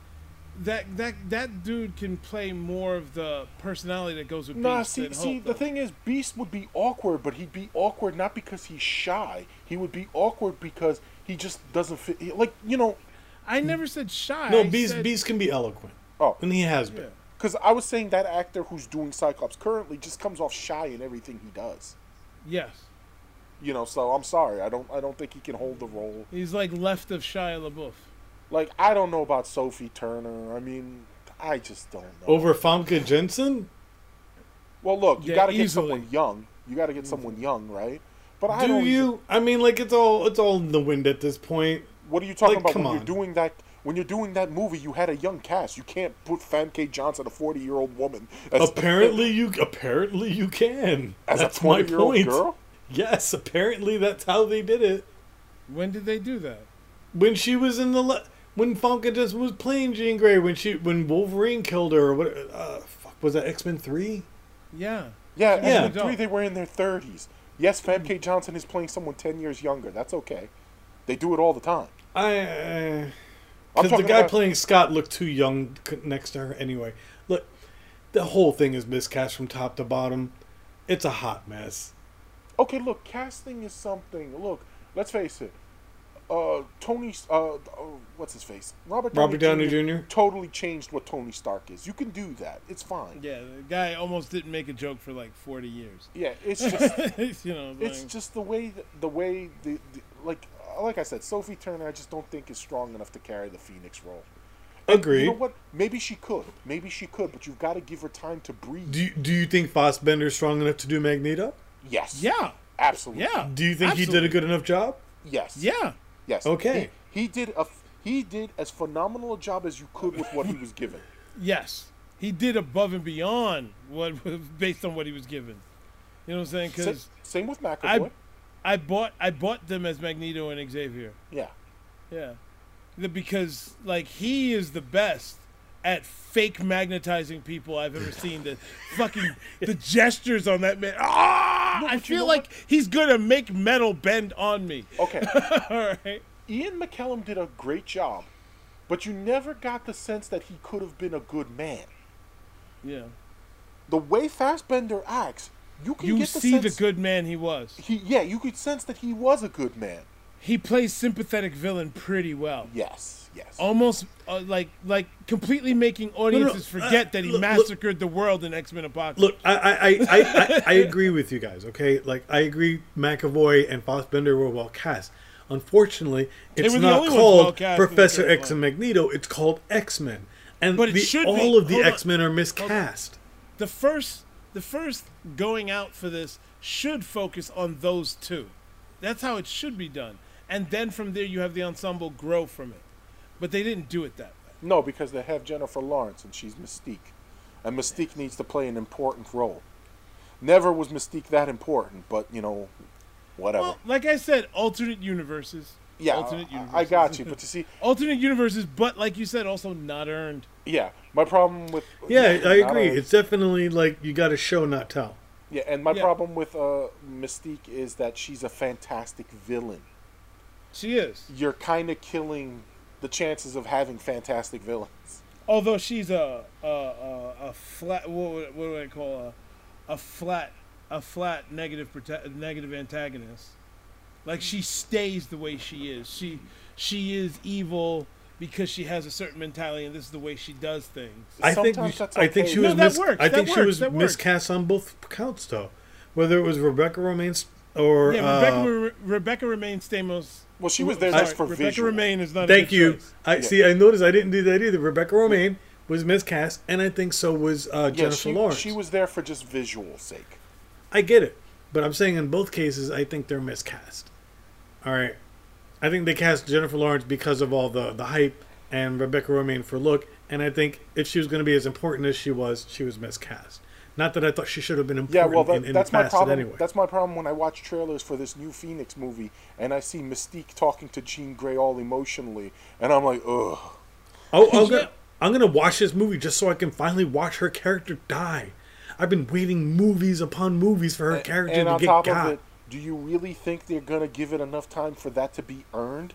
That that that dude can play more of the personality that goes with Nah, Beast see, see, Hulk the thing is, Beast would be awkward, but he'd be awkward not because he's shy. He would be awkward because he just doesn't fit. he- Like you know, I never said shy. No, Beast said- Beast can be eloquent, oh, and he has been. Yeah. because I was saying that actor who's doing Cyclops currently just comes off shy in everything he does. Yes, You know, so I'm sorry, I don't, I don't think he can hold the role. he's like left of Shia LaBeouf. Like I don't know about Sophie Turner. I mean, I just don't know. Over Famke Janssen? Well, look, you Yeah, got to get someone young. You got to get someone young, right? But I Do don't. you? I mean, like it's all it's all in the wind at this point. What are you talking Like, about come when on. you're doing that? When you're doing that movie, you had a young cast. You can't put Famke Johnson, a 40 year old woman, as, Apparently, you apparently you can. as That's a my 20 year old point. girl. Yes, apparently that's how they did it. When did they do that? When she was in the le- when Famke Janssen was playing Jean Grey, when she when Wolverine killed her, or what? Uh, fuck, was that X Men three? Yeah, Yeah, Yeah. yeah. Three, they were in their 30s. Yes, Famke Johnson is playing someone 10 years younger. That's okay. They do it all the time. I uh, because the guy about- playing Scott looked too young next to her. Anyway, look, the whole thing is miscast from top to bottom. It's a hot mess. Okay, look, casting is something. Look, let's face it. Uh, Tony, uh, uh, what's his face? Robert Downey, Robert Downey Jr.? totally changed what Tony Stark is. You can do that. It's fine. yeah. The guy almost didn't make a joke for like 40 years. Yeah, it's [laughs] just you know, it's like- just the way that, the way the, the like like I said, Sophie Turner. I just don't think is strong enough to carry the Phoenix role. Agreed. You know what? Maybe she could. Maybe she could, but you've got to give her time to breathe. Do you, do you think Fassbender's strong enough to do Magneto? yes. yeah, Absolutely. yeah. Do you think he did a good enough job? Yes. Yeah, Yes. Okay. He, he did a he did as phenomenal a job as you could with what he was given. [laughs] yes. He did above and beyond what [laughs] based on what he was given. You know what I'm saying? Sa- Because same with McAvoy. I, I bought I bought them as Magneto and Xavier. yeah. Yeah, The- because like he is the best at fake magnetizing people I've ever seen. The [laughs] fucking the gestures on that man. Ah! Ah, I you feel know like he's gonna make metal bend on me. Okay. [laughs] All right. Ian McKellen did a great job, but you never got the sense that he could have been a good man. Yeah. The way Fassbender acts, you can You get the see sense the good man he was. He yeah, you could sense that he was a good man. He plays sympathetic villain pretty well. Yes. Yes. Almost uh, like like completely making audiences uh, forget that he look- look- massacred the world in X Men Apocalypse. Look, I I, I, I, I agree with you guys. Okay, like I agree, McAvoy and Fassbender were well cast. Unfortunately, it's not well called cast in the Professor X and Magneto. It's called X Men, and But the, should be- all of the. X Men are miscast. the first the first going out for this should focus on those two. That's how it should be done. And then from there you have the ensemble grow from it. But they didn't do it that way. no, because they have Jennifer Lawrence and she's Mystique, and Mystique needs to play an important role. Never was Mystique that important, but you know, whatever. Well, like I said, alternate universes. yeah, alternate I- universes. I got you. But you see, [laughs] alternate universes, but like you said, also not earned. yeah, my problem with Yeah, I agree. a- It's definitely like you got to show, not tell. Yeah, and my Yeah. problem with uh, Mystique is that she's a fantastic villain. She is. You're kind of killing the chances of having fantastic villains. Although she's a a, a, a flat what, would- what do I call a a flat a flat negative prota- negative antagonist. Like she stays the way she is. She she is evil because she has a certain mentality and this is the way she does things. I think Sometimes that's I think she was No, that mis- works, I that think she was miscast on both counts though, whether it was Rebecca Romijn or Yeah, uh, Rebecca, Re- Rebecca Romijn Stamos. Well, she was there Sorry, just for Rebecca visual. Romijn is not. Thank good you. choice. I see. I noticed I didn't do that either. Rebecca Romijn was miscast, and I think so was uh, Yeah, Jennifer she, Lawrence. she was there for just visual sake. I get it, but I'm saying in both cases, I think they're miscast. All right, I think they cast Jennifer Lawrence because of all the the hype, and Rebecca Romijn for look. And I think if she was going to be as important as she was, she was miscast. Not that I thought she should have been Yeah, important well, that, in, in that's my facet problem. anyway. That's my problem when I watch trailers for this new Phoenix movie and I see Mystique talking to Jean Grey all emotionally, and I'm like, ugh. Oh, I'm gonna, I'm gonna watch this movie just so I can finally watch her character die. I've been waiting movies upon movies for her character And to on get top got. of it, do you really think they're gonna give it enough time for that to be earned?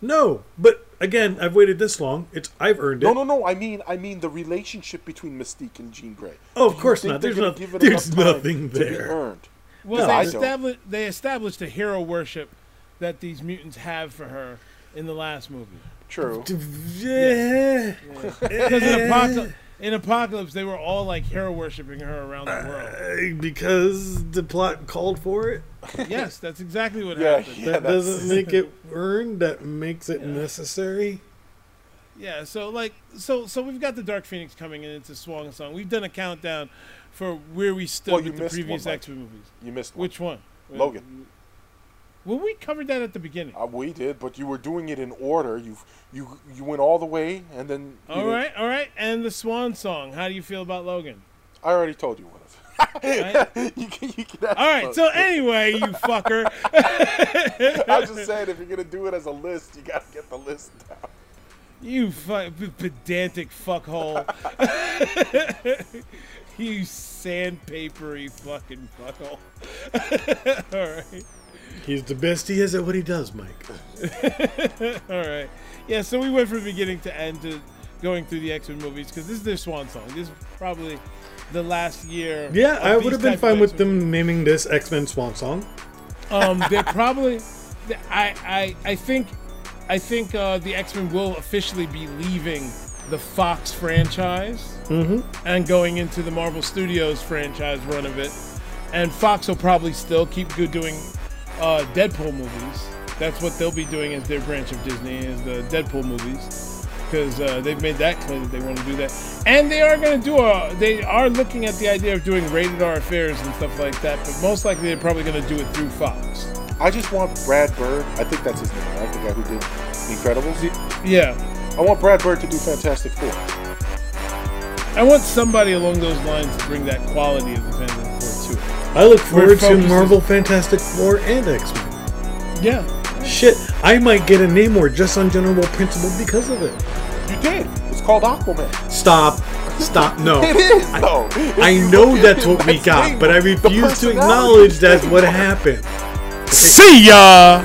No, but again, I've waited this long. It's I've earned it. No, no, no. I mean, I mean the relationship between Mystique and Jean Grey. Oh, of course not. There's gonna no- give it there's enough time nothing to be there. earned. Well, they I established they established the hero worship that these mutants have for her in the last movie. True. [laughs] Yeah. Because in, Apocalypse, in Apocalypse, they were all like hero worshiping her around the world. Uh, because the plot called for it. Yes, that's exactly what Yeah, happened. yeah. that that's- doesn't make it earned. That makes it necessary. Yeah, so like so so we've got the Dark Phoenix coming in into Swan Song. We've done a countdown for where we stood Well, you with the missed previous one, X Men movies. You missed one. Which one? Logan. Well, we covered that at the beginning. Uh, we did, but you were doing it in order. You you you went all the way, and then. you All didn't- right, all right. And the Swan Song. How do you feel about Logan? I already told you what. Right? [laughs] you can, you can All right. us. So anyway, you fucker. [laughs] I'm just saying, if you're gonna do it as a list, you gotta get the list down. You fu- pedantic fuckhole. [laughs] you sandpapery fucking fuckhole. All right. He's the best he is at what he does, Mike. All right. Yeah, so we went from beginning to end to going through the X Men movies because this is their swan song. This is probably the last year. Yeah, I would have been fine with them naming this X Men Swan Song. Um, they're [laughs] probably. I I I think, I think uh, the X Men will officially be leaving the Fox franchise and going into the Marvel Studios franchise run of it, and Fox will probably still keep doing uh, Deadpool movies. That's what they'll be doing as their branch of Disney is the Deadpool movies. Because uh, they've made that clear that they want to do that, and they are going to do a. They are looking at the idea of doing rated R affairs and stuff like that, but most likely they're probably going to do it through Fox. I just want Brad Bird. I think that's his name, right? The guy who did Incredibles. Yeah, I want Brad Bird to do Fantastic Four. I want somebody along those lines to bring that quality of the Fantastic Four to it. I look forward to focus is- Marvel Fantastic Four and X Men. Yeah, Shit, I might get a name or just on general principle because of it. You did. It's called Aquaman. Stop. Stop. No. [laughs] It is though. If I know that's what we got, but I refuse to acknowledge that's what happened. see ya.